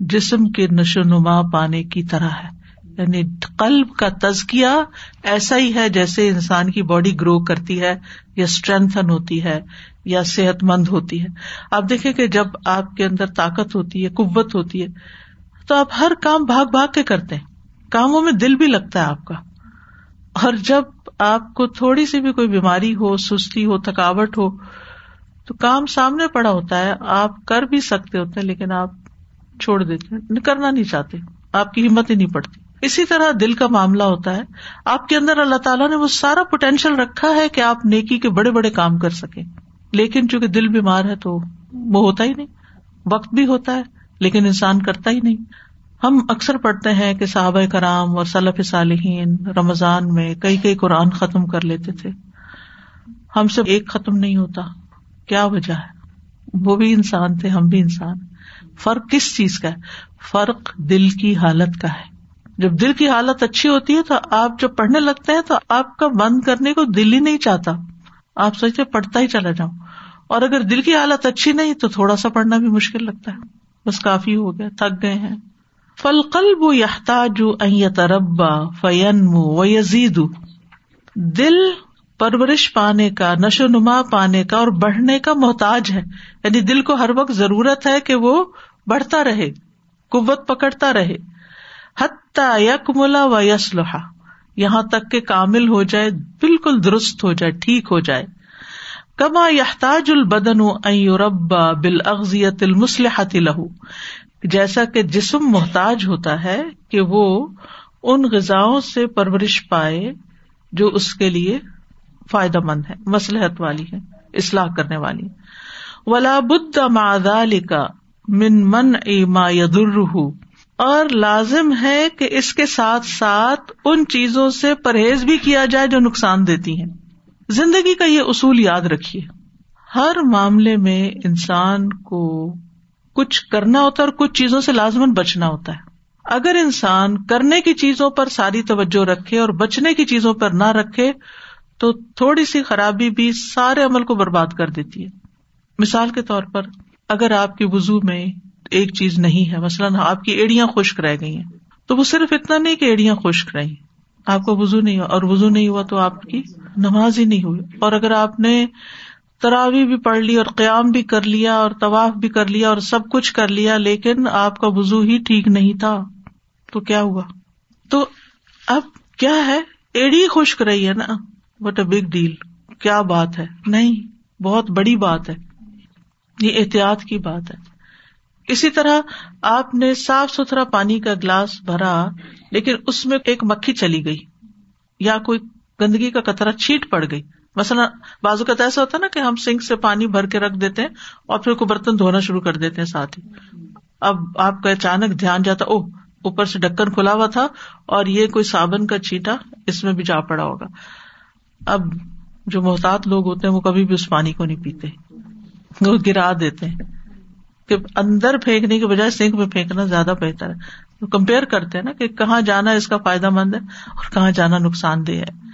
جسم کے نشو نما پانے کی طرح ہے۔ یعنی قلب کا تزکیا ایسا ہی ہے جیسے انسان کی باڈی گرو کرتی ہے، یا اسٹرینتھن ہوتی ہے، یا صحت مند ہوتی ہے۔ آپ دیکھیں کہ جب آپ کے اندر طاقت ہوتی ہے، قوت ہوتی ہے، تو آپ ہر کام بھاگ بھاگ کے کرتے ہیں۔ کاموں میں دل بھی لگتا ہے آپ کا۔ اور جب آپ کو تھوڑی سی بھی کوئی بیماری ہو، سستی ہو، تھکاوٹ ہو، تو کام سامنے پڑا ہوتا ہے۔ آپ کر بھی سکتے ہوتے ہیں، لیکن آپ چھوڑ دیتے ہیں۔ کرنا نہیں چاہتے۔ آپ کی ہمت ہی نہیں پڑتی۔ اسی طرح دل کا معاملہ ہوتا ہے۔ آپ کے اندر اللہ تعالیٰ نے وہ سارا پوٹینشیل رکھا ہے کہ آپ نیکی کے بڑے بڑے کام کر سکیں۔ لیکن چونکہ دل بیمار ہے تو وہ ہوتا ہی نہیں۔ وقت بھی ہوتا ہے، لیکن انسان کرتا ہی نہیں۔ ہم اکثر پڑھتے ہیں کہ صحابہ کرام اور صلف صالحین رمضان میں کئی کئی قرآن ختم کر لیتے تھے۔ ہم سے ایک ختم نہیں ہوتا۔ کیا وجہ ہے؟ وہ بھی انسان تھے، ہم بھی انسان۔ فرق کس چیز کا ہے؟ فرق دل کی حالت کا ہے۔ جب دل کی حالت اچھی ہوتی ہے تو آپ جب پڑھنے لگتے ہیں تو آپ کا بند کرنے کو دل ہی نہیں چاہتا۔ آپ سوچتے پڑھتا ہی چلا جاؤں۔ اور اگر دل کی حالت اچھی نہیں تو تھوڑا سا پڑھنا بھی مشکل لگتا ہے۔ بس کافی ہو گیا، تھک گئے ہیں۔ فل قلب یحتاج تربا فین و یزید دل پرورش پانے کا، نشو نما پانے کا اور بڑھنے کا محتاج ہے۔ یعنی دل کو ہر وقت ضرورت ہے کہ وہ بڑھتا رہے، قوت پکڑتا رہے۔ حتیٰ یک ملا و یسلحا یہاں تک کہ کامل ہو جائے، بالکل درست ہو جائے، ٹھیک ہو جائے۔ کما یحتاج البدن ربا بال اغزیت المسلحت لہو جیسا کہ جسم محتاج ہوتا ہے کہ وہ ان غذاؤں سے پرورش پائے جو اس کے لیے فائدہ مند ہے مسلحت والی ہے، اصلاح کرنے والی ولا بد مادال کا من من اے ما یدر اور لازم ہے کہ اس کے ساتھ ساتھ ان چیزوں سے پرہیز بھی کیا جائے جو نقصان دیتی ہیں۔ زندگی کا یہ اصول یاد رکھیے۔ ہر معاملے میں انسان کو کچھ کرنا ہوتا ہے اور کچھ چیزوں سے لازمن بچنا ہوتا ہے۔ اگر انسان کرنے کی چیزوں پر ساری توجہ رکھے اور بچنے کی چیزوں پر نہ رکھے، تو تھوڑی سی خرابی بھی سارے عمل کو برباد کر دیتی ہے۔ مثال کے طور پر، اگر آپ کی وزو میں ایک چیز نہیں ہے، مثلاً آپ کی ایڑیاں خشک رہ گئی ہیں، تو وہ صرف اتنا نہیں کہ ایڑیاں خشک رہی آپ کا وزو نہیں ہوا اور وزو نہیں ہوا تو آپ کی نماز ہی نہیں ہوئی۔ اور اگر آپ نے تراوی بھی پڑھ لی اور قیام بھی کر لیا اور طواف بھی کر لیا اور سب کچھ کر لیا، لیکن آپ کا وزو ہی ٹھیک نہیں تھا۔ تو کیا ہوا؟ تو اب کیا ہے؟ ایڑی خشک رہی ہے نا۔ وٹ اے بگ ڈیل کیا بات ہے؟ نہیں، بہت بڑی بات ہے۔ یہ احتیاط کی بات ہے۔ اسی طرح آپ نے صاف ستھرا پانی کا گلاس بھرا، لیکن اس میں ایک مکھی چلی گئی، یا کوئی گندگی کا قطرہ چھیٹ پڑ گئی۔ مثلاً بازو کا ایسا ہوتا ہے نا کہ ہم سنک سے پانی بھر کے رکھ دیتے ہیں اور پھر کو برتن دھونا شروع کر دیتے ہیں ساتھ ہی۔ اب آپ کا اچانک دھیان جاتا او اوپر سے ڈکن کھلا ہوا تھا اور یہ کوئی صابن کا چیٹا اس میں بھی جا پڑا ہوگا۔ اب جو محتاط لوگ ہوتے ہیں، وہ کبھی بھی اس پانی کو نہیں پیتے۔ وہ گرا دیتے ہیں کہ اندر پھینکنے کے بجائے سنک میں پھینکنا زیادہ بہتر ہے۔ کمپیئر کرتے ہیں نا کہ کہاں جانا اس کا فائدہ مند ہے اور کہاں جانا نقصان دہ ہے۔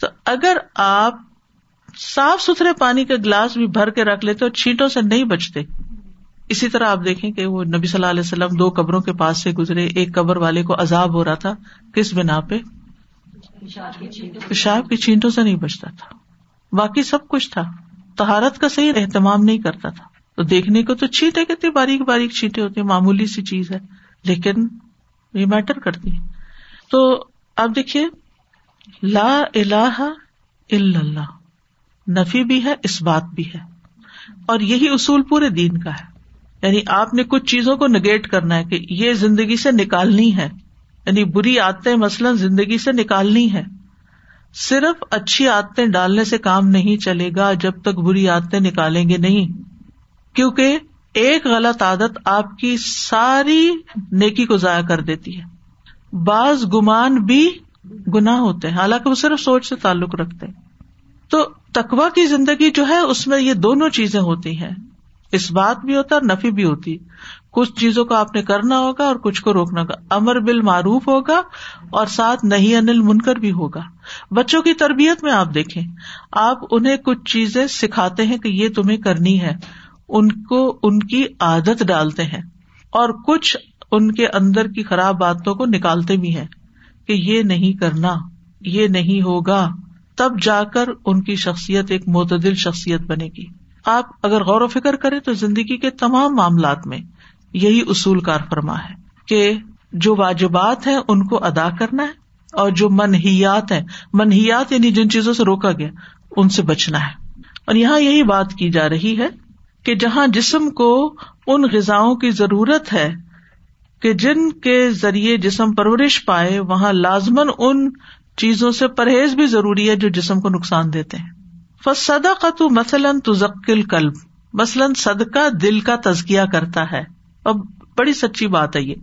تو اگر آپ صاف ستھرے پانی کے گلاس بھی بھر کے رکھ لیتے اور چھینٹوں سے نہیں بچتے، اسی طرح آپ دیکھیں کہ وہ نبی صلی اللہ علیہ وسلم دو قبروں کے پاس سے گزرے، ایک قبر والے کو عذاب ہو رہا تھا، کس بنا پہ؟ پیشاب کی چھینٹوں سے نہیں بچتا تھا۔ باقی سب کچھ تھا۔ تہارت کا صحیح اہتمام نہیں کرتا تھا۔ تو دیکھنے کو تو چھینٹے کتنی باریک باریک چھینٹے ہوتی ہیں، معمولی سی چیز ہے، لیکن یہ میٹر کرتی ہے۔ تو اب دیکھیے لا الہ الا اللہ۔ نفی بھی ہے، اس بات بھی ہے۔ اور یہی اصول پورے دین کا ہے۔ یعنی آپ نے کچھ چیزوں کو نگیٹ کرنا ہے کہ یہ زندگی سے نکالنی ہے۔ یعنی بری عادتیں مثلاً زندگی سے نکالنی ہے۔ صرف اچھی عادتیں ڈالنے سے کام نہیں چلے گا جب تک بری عادتیں نکالیں گے نہیں۔ کیونکہ ایک غلط عادت آپ کی ساری نیکی کو ضائع کر دیتی ہے۔ بعض گمان بھی گنا ہوتے ہیں۔ حالانکہ وہ صرف سوچ سے تعلق رکھتے تو تقوا کی زندگی جو ہے، اس میں یہ دونوں چیزیں ہوتی ہیں۔ اس بات بھی ہوتا ہے نفی بھی ہوتی کچھ چیزوں کو آپ نے کرنا ہوگا اور کچھ کو روکنا ہوگا۔ امر بل معروف ہوگا اور ساتھ نہیں انل منکر بھی ہوگا۔ بچوں کی تربیت میں آپ دیکھیں، آپ انہیں کچھ چیزیں سکھاتے ہیں کہ یہ تمہیں کرنی ہے۔ ان کو ان کی عادت ڈالتے ہیں۔ اور کچھ ان کے اندر کی خراب باتوں کو نکالتے بھی ہیں۔ کہ یہ نہیں کرنا، یہ نہیں ہوگا، تب جا کر ان کی شخصیت ایک معتدل شخصیت بنے گی۔ آپ اگر غور و فکر کریں تو زندگی کے تمام معاملات میں یہی اصول کار فرما ہے کہ جو واجبات ہیں ان کو ادا کرنا ہے اور جو منحیات ہیں منحیات یعنی جن چیزوں سے روکا گیا، ان سے بچنا ہے۔ اور یہاں یہی بات کی جا رہی ہے کہ جہاں جسم کو ان غذاؤں کی ضرورت ہے کہ جن کے ذریعے جسم پرورش پائے، وہاں لازمن ان چیزوں سے پرہیز بھی ضروری ہے جو جسم کو نقصان دیتے ہیں۔ فصدا کا تو مثلاً تو ذکل کلب مثلاً صدقہ دل کا تزکیا کرتا ہے۔ اب بڑی سچی بات ہے یہ۔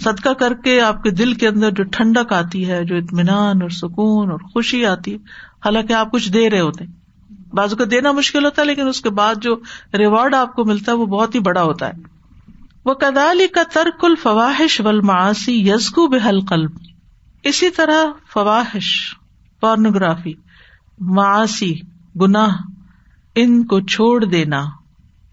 صدقہ کر کے آپ کے دل کے اندر جو ٹھنڈک آتی ہے، جو اطمینان اور سکون اور خوشی آتی ہے، حالانکہ آپ کچھ دے رہے ہوتے بازو کو دینا مشکل ہوتا ہے، لیکن اس کے بعد جو ریوارڈ آپ کو ملتا ہے، وہ بہت ہی بڑا ہوتا ہے۔ وہ کدالی کا ترک الفواہش ولماسی یزکو بحل قلب اسی طرح فواہش پورنوگرافی معاشی گناہ، ان کو چھوڑ دینا،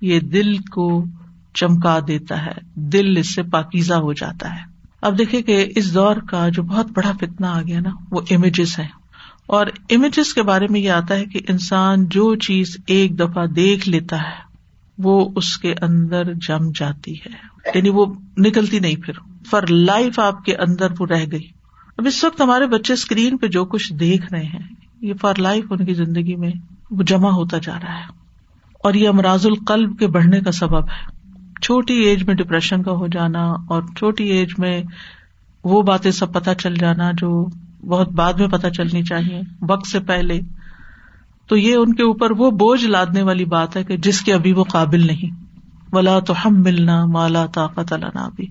یہ دل کو چمکا دیتا ہے، دل اس سے پاکیزہ ہو جاتا ہے۔ اب دیکھے کہ اس دور کا جو بہت بڑا فتنا آ گیا نا، وہ امیجز ہے اور امیجز کے بارے میں یہ آتا ہے کہ انسان جو چیز ایک دفعہ دیکھ لیتا ہے وہ اس کے اندر جم جاتی ہے۔ یعنی وہ نکلتی نہیں پھر۔ فار لائف آپ کے اندر وہ رہ گئی۔ اب اس وقت ہمارے بچے اسکرین پہ جو کچھ دیکھ رہے ہیں، یہ فار لائف ان کی زندگی میں وہ جمع ہوتا جا رہا ہے۔ اور یہ امراض القلب کے بڑھنے کا سبب ہے۔ چھوٹی ایج میں ڈپریشن کا ہو جانا اور چھوٹی ایج میں وہ باتیں سب پتہ چل جانا جو بہت بعد میں پتہ چلنی چاہیے۔ وقت سے پہلے تو یہ ان کے اوپر وہ بوجھ لادنے والی بات ہے کہ جس کے ابھی وہ قابل نہیں۔ ولا تو ہم ملنا مالا طاقت اللہ بھی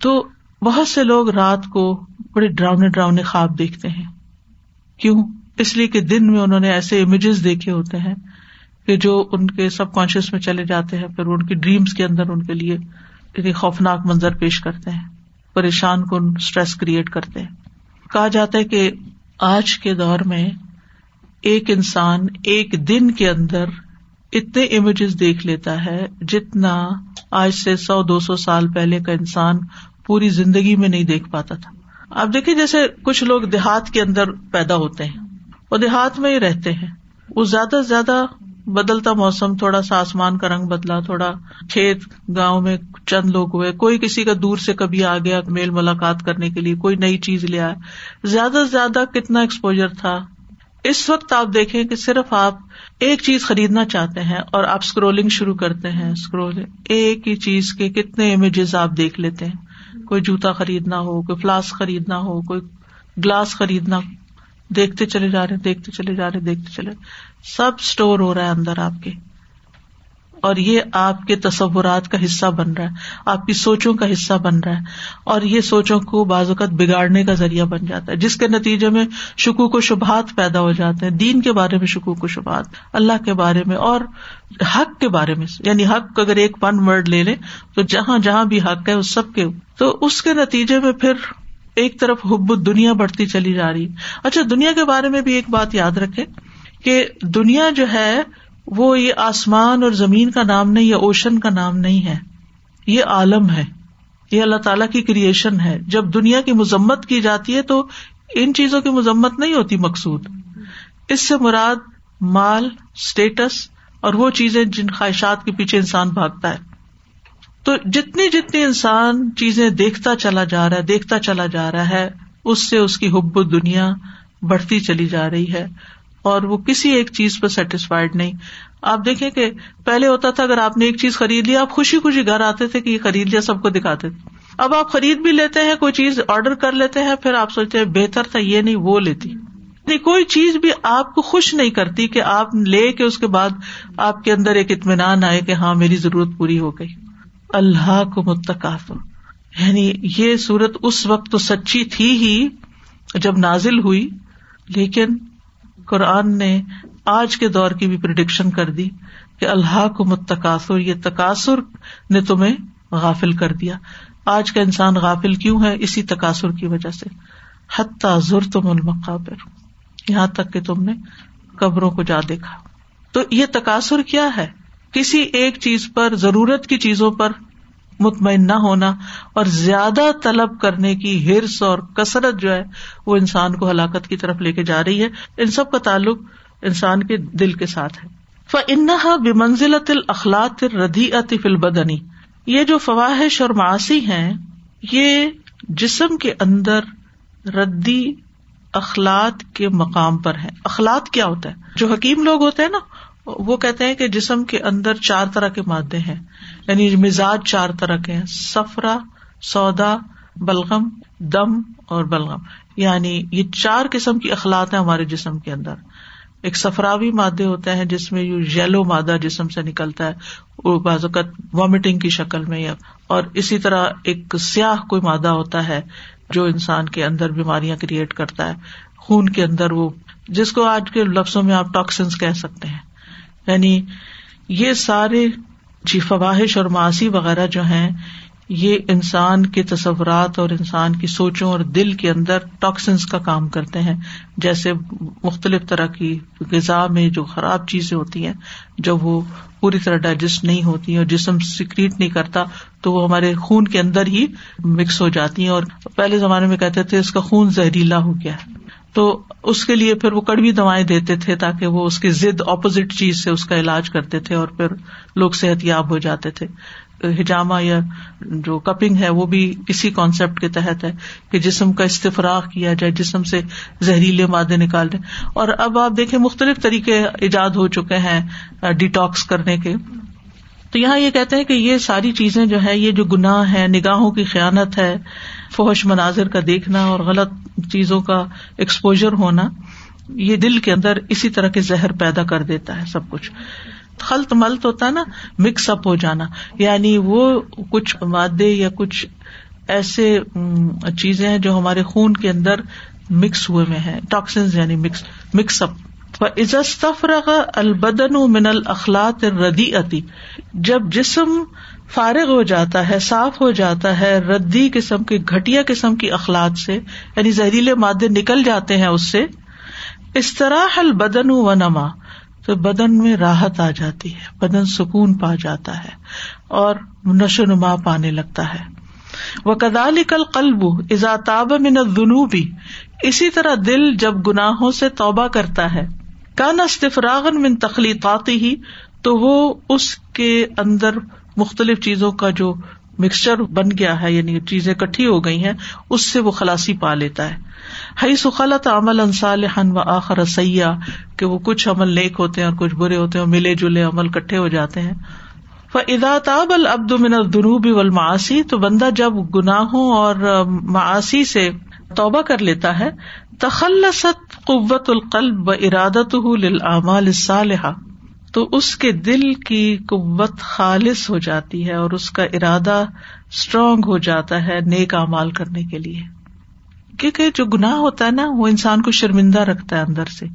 تو بہت سے لوگ رات کو بڑے ڈراؤنے ڈراؤنے خواب دیکھتے ہیں۔ کیوں؟ اس لیے کہ دن میں انہوں نے ایسے امیجز دیکھے ہوتے ہیں کہ جو ان کے سب کانشیس میں چلے جاتے ہیں، پھر ان کی ڈریمس کے اندر ان کے لیے خوفناک منظر پیش کرتے ہیں۔ پریشان کو اسٹریس کریٹ کرتے ہیں۔ کہا جاتا ہے کہ آج کے دور میں ایک انسان ایک دن کے اندر اتنے امیجز دیکھ لیتا ہے جتنا آج سے سو دو سو سال پہلے کا انسان پوری زندگی میں نہیں دیکھ پاتا تھا۔ اب دیکھیے جیسے کچھ لوگ دیہات کے اندر پیدا ہوتے ہیں۔ وہ دیہات میں ہی رہتے ہیں۔ وہ زیادہ سے زیادہ بدلتا موسم، تھوڑا سا آسمان کا رنگ بدلا، تھوڑا کھیت، گاؤں میں چند لوگ ہوئے۔ کوئی کسی کا دور سے کبھی آ گیا، میل ملاقات کرنے کے لیے کوئی نئی چیز لے آیا۔ زیادہ سے زیادہ کتنا ایکسپوجر تھا۔ اس وقت آپ دیکھیں کہ صرف آپ ایک چیز خریدنا چاہتے ہیں اور آپ اسکرولنگ شروع کرتے ہیں۔ اسکرولنگ ایک ہی چیز کے کتنے امیجز آپ دیکھ لیتے ہیں۔ کوئی جوتا خریدنا ہو، کوئی فلاسک خریدنا ہو، کوئی گلاس خریدنا۔ دیکھتے چلے جا رہے دیکھتے چلے جا رہے دیکھتے چلے۔ سب اسٹور ہو رہا ہے اندر آپ کے۔ اور یہ آپ کے تصورات کا حصہ بن رہا ہے، آپ کی سوچوں کا حصہ بن رہا ہے، اور یہ سوچوں کو بعض اوقات بگاڑنے کا ذریعہ بن جاتا ہے، جس کے نتیجے میں شکوک و شبہات پیدا ہو جاتے ہیں، دین کے بارے میں شکوک و شبہات، اللہ کے بارے میں، اور حق کے بارے میں یعنی حق اگر ایک ون ورڈ لے لیں تو جہاں جہاں بھی حق ہے، اس سب کے، تو اس کے نتیجے میں پھر ایک طرف حب دنیا بڑھتی چلی جا رہی اچھا دنیا کے بارے میں بھی ایک بات یاد رکھے کہ دنیا جو ہے وہ یہ آسمان اور زمین کا نام نہیں یا اوشن کا نام نہیں ہے۔ یہ عالم ہے۔ یہ اللہ تعالیٰ کی کریشن ہے۔ جب دنیا کی مذمت کی جاتی ہے تو ان چیزوں کی مذمت نہیں ہوتی مقصود۔ اس سے مراد مال اسٹیٹس اور وہ چیزیں جن خواہشات کے پیچھے انسان بھاگتا ہے۔ تو جتنی جتنی انسان چیزیں دیکھتا چلا جا رہا ہے، دیکھتا چلا جا رہا ہے، اس سے اس کی حب دنیا بڑھتی چلی جا رہی ہے۔ اور وہ کسی ایک چیز پہ سیٹسفائڈ نہیں۔ آپ دیکھیں کہ پہلے ہوتا تھا اگر آپ نے ایک چیز خرید لی، آپ خوشی خوشی گھر آتے تھے کہ یہ خرید لیا، سب کو دکھاتے تھے۔ اب آپ خرید بھی لیتے ہیں، کوئی چیز آرڈر کر لیتے ہیں، پھر آپ سوچتے ہیں بہتر تھا یہ نہیں، وہ لیتی۔ نہیں کوئی چیز بھی آپ کو خوش نہیں کرتی کہ آپ لے کے اس کے بعد آپ کے اندر ایک اطمینان آئے کہ ہاں میری ضرورت پوری ہو گئی۔ اللہ کو متقاف یعنی یہ صورت اس وقت تو سچی تھی ہی جب نازل ہوئی، لیکن قرآن نے آج کے دور کی بھی پرڈکشن کر دی کہ اللہ کو متقاصر یہ تقاصر نے تمہیں غافل کر دیا۔ آج کا انسان غافل کیوں ہے؟ اسی تقاصر کی وجہ سے۔ حتیٰ ضر تم المقابر۔ یہاں تک کہ تم نے قبروں کو جا دیکھا۔ تو یہ تقاصر کیا ہے؟ کسی ایک چیز پر، ضرورت کی چیزوں پر مطمئن نہ ہونا اور زیادہ طلب کرنے کی ہرس اور کثرت جو ہے وہ انسان کو ہلاکت کی طرف لے کے جا رہی ہے۔ ان سب کا تعلق انسان کے دل کے ساتھ ہے۔ انہا بے منزلت الخلاط ردی اطفل بدنی یہ جو فواہش اور معاشی ہیں، یہ جسم کے اندر ردی اخلاط کے مقام پر ہے اخلاط کیا ہوتا ہے؟ جو حکیم لوگ ہوتے ہیں نا وہ کہتے ہیں کہ جسم کے اندر چار طرح کے مادے ہیں یعنی مزاج چار طرح کے ہیں سفرا سودا، بلغم، دم اور بلغم۔ یعنی یہ چار قسم کی اخلاط ہیں ہمارے جسم کے اندر۔ ایک سفراوی مادے ہوتے ہیں جس میں یو یلو مادہ جسم سے نکلتا ہے، وہ بعض اوقات وامٹنگ کی شکل میں اور اسی طرح ایک سیاہ کوئی مادہ ہوتا ہے جو انسان کے اندر بیماریاں کریٹ کرتا ہے، خون کے اندر وہ جس کو آج کے لفظوں میں آپ ٹاکسنس کہہ سکتے ہیں۔ یعنی یہ سارے جی فواہش اور معاشی وغیرہ جو ہیں، یہ انسان کے تصورات اور انسان کی سوچوں اور دل کے اندر ٹاکسنس کا کام کرتے ہیں۔ جیسے مختلف طرح کی غذا میں جو خراب چیزیں ہوتی ہیں، جب وہ پوری طرح ڈائجسٹ نہیں ہوتی اور جسم سیکریٹ نہیں کرتا، تو وہ ہمارے خون کے اندر ہی مکس ہو جاتی ہیں اور پہلے زمانے میں کہتے تھے اس کا خون زہریلا ہو گیا۔ ہے تو اس کے لیے پھر وہ کڑوی دوائیں دیتے تھے تاکہ وہ اس کی ضد اپوزٹ چیز سے اس کا علاج کرتے تھے اور پھر لوگ صحت یاب ہو جاتے تھے۔ ہجامہ یا جو کپنگ ہے وہ بھی اسی کانسیپٹ کے تحت ہے کہ جسم کا استفراغ کیا جائے، جسم سے زہریلے مادے نکال دیں۔ اور اب آپ دیکھیں مختلف طریقے ایجاد ہو چکے ہیں ڈیٹاکس کرنے کے۔ تو یہاں یہ کہتے ہیں کہ یہ ساری چیزیں جو ہے یہ جو گناہ ہے نگاہوں کی خیالت ہے فوش مناظر کا دیکھنا اور غلط چیزوں کا ایکسپوجر ہونا، یہ دل کے اندر اسی طرح کے زہر پیدا کر دیتا ہے سب کچھ۔ خلط ملت ہوتا ہے نا مکس اپ ہو جانا۔ یعنی وہ کچھ مادے یا کچھ ایسے چیزیں ہیں جو ہمارے خون کے اندر مکس ہوئے میں ہیں۔ ٹاکسنز یعنی مکس اپ عزت البدن من الخلاط ردی اتی جب جسم فارغ ہو جاتا ہے، صاف ہو جاتا ہے، ردی قسم کی گٹیا قسم کی اخلاق سے یعنی زہریلے مادے نکل جاتے ہیں اس سے۔ اس طرح البدن و نما، تو بدن میں راحت آ جاتی ہے، بدن سکون پا جاتا ہے اور نشو نما پانے لگتا ہے۔ وہ کدال کل قلب تاب من بھی اسی طرح دل جب گناہوں سے توبہ کرتا ہے۔ کان استفراغن من تخلیقاتی ہی تو وہ اس کے اندر مختلف چیزوں کا جو مکسچر بن گیا ہے یعنی چیزیں کٹھی ہو گئی ہیں، اس سے وہ خلاسی پا لیتا ہے۔ ہئی سخلت عمل انصال و آخر سیاح کہ وہ کچھ عمل نیک ہوتے ہیں اور کچھ برے ہوتے ہیں ملے جلے عمل کٹھے ہو جاتے ہیں۔ ادا تاب العبد من الدنوب والمعاصی تو بندہ جب گناہوں اور معاشی سے توبہ کر لیتا ہے، تخلصت قوت القلب و ارادت للعمال الصالحہ تو اس کے دل کی قوت خالص ہو جاتی ہے اور اس کا ارادہ اسٹرانگ ہو جاتا ہے نیک امال کرنے کے لیے۔ کیونکہ جو گناہ ہوتا ہے نا، وہ انسان کو شرمندہ رکھتا ہے اندر سے۔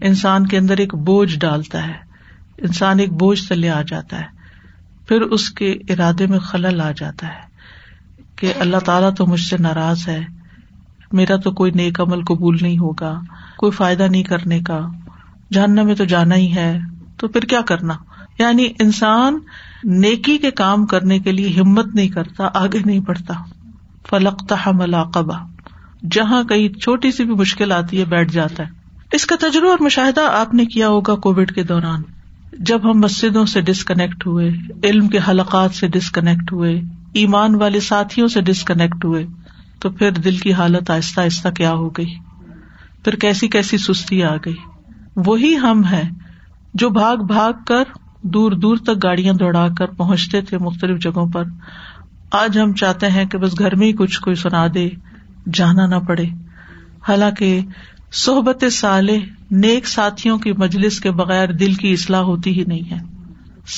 انسان کے اندر ایک بوجھ ڈالتا ہے۔ انسان ایک بوجھ تلے آ جاتا ہے۔ پھر اس کے ارادے میں خلل آ جاتا ہے کہ اللہ تعالیٰ تو مجھ سے ناراض ہے۔ میرا تو کوئی نیک عمل قبول نہیں ہوگا، کوئی فائدہ نہیں کرنے کا۔ جاننا میں تو جانا ہی ہے۔ تو پھر کیا کرنا؟ یعنی انسان نیکی کے کام کرنے کے لیے ہمت نہیں کرتا، آگے نہیں بڑھتا۔ فلکتا ملاقبہ جہاں کئی چھوٹی سی بھی مشکل آتی ہے، بیٹھ جاتا ہے۔ اس کا تجربہ اور مشاہدہ آپ نے کیا ہوگا کووڈ کے دوران۔ جب ہم مسجدوں سے ڈسکنیکٹ ہوئے، علم کے حلقات سے ڈسکنیکٹ ہوئے، ایمان والے ساتھیوں سے ڈسکنیکٹ ہوئے، تو پھر دل کی حالت آہستہ آہستہ کیا ہو گئی؟ پھر کیسی کیسی سستی آ گئی؟ وہی ہم ہیں۔ جو بھاگ بھاگ کر دور دور تک گاڑیاں دوڑا کر پہنچتے تھے مختلف جگہوں پر۔ آج ہم چاہتے ہیں کہ بس گھر میں ہی کچھ کوئی سنا دے، جانا نہ پڑے۔ حالانکہ صحبت سال نیک ساتھیوں کی مجلس کے بغیر دل کی اصلاح ہوتی ہی نہیں ہے۔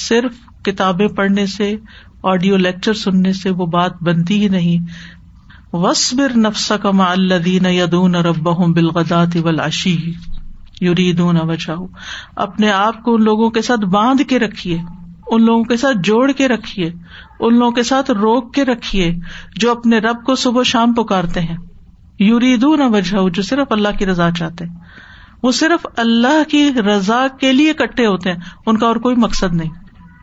صرف کتابیں پڑھنے سے، آڈیو لیکچر سننے سے وہ بات بنتی ہی نہیں۔ وسبر نفس کما الدین یدون رب بالغدات ولاشی یوریدون وجہ اپنے آپ کو ان لوگوں کے ساتھ باندھ کے رکھیے، ان لوگوں کے ساتھ جوڑ کے رکھیے، ان لوگوں کے ساتھ روک کے رکھیے، جو اپنے رب کو صبح شام پکارتے ہیں۔ یوریدو نہ وجہ جو صرف اللہ کی رضا چاہتے ہیں۔ وہ صرف اللہ کی رضا کے لیے اکٹھے ہوتے ہیں، ان کا اور کوئی مقصد نہیں۔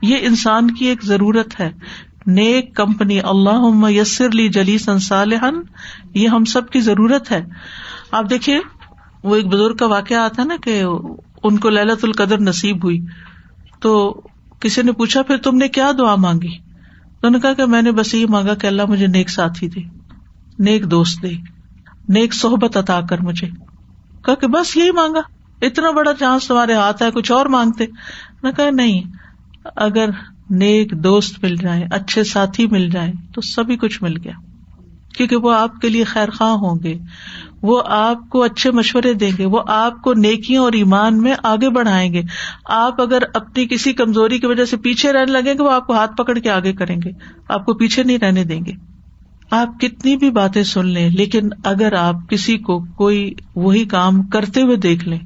یہ انسان کی ایک ضرورت ہے۔ نیک کمپنی اللہ یسر لی جلی سنسالحن یہ ہم سب کی ضرورت ہے۔ آپ دیکھیے وہ ایک بزرگ کا واقعہ آتا نا کہ ان کو للت القدر نصیب ہوئی۔ تو کسی نے پوچھا، پھر تم نے کیا دعا مانگی؟ تو نے کہا کہ میں نے بس یہ مانگا کہ اللہ مجھے نیک ساتھی دے، نیک دوست دے، نیک صحبت عطا کر مجھے۔ کہا کہ بس یہی مانگا۔ اتنا بڑا چانس تمہارے ہاتھ ہے کچھ اور مانگتے۔ نہ کہا نہیں، اگر نیک دوست مل جائے اچھے ساتھی مل جائے تو سبھی کچھ مل گیا۔ کیونکہ وہ آپ کے لیے خیر خواہ ہوں گے۔ وہ آپ کو اچھے مشورے دیں گے، وہ آپ کو نیکیوں اور ایمان میں آگے بڑھائیں گے۔ آپ اگر اپنی کسی کمزوری کی وجہ سے پیچھے رہنے لگیں گے، وہ آپ کو ہاتھ پکڑ کے آگے کریں گے۔ آپ کو پیچھے نہیں رہنے دیں گے۔ آپ کتنی بھی باتیں سن لیں، لیکن اگر آپ کسی کو کوئی وہی کام کرتے ہوئے دیکھ لیں،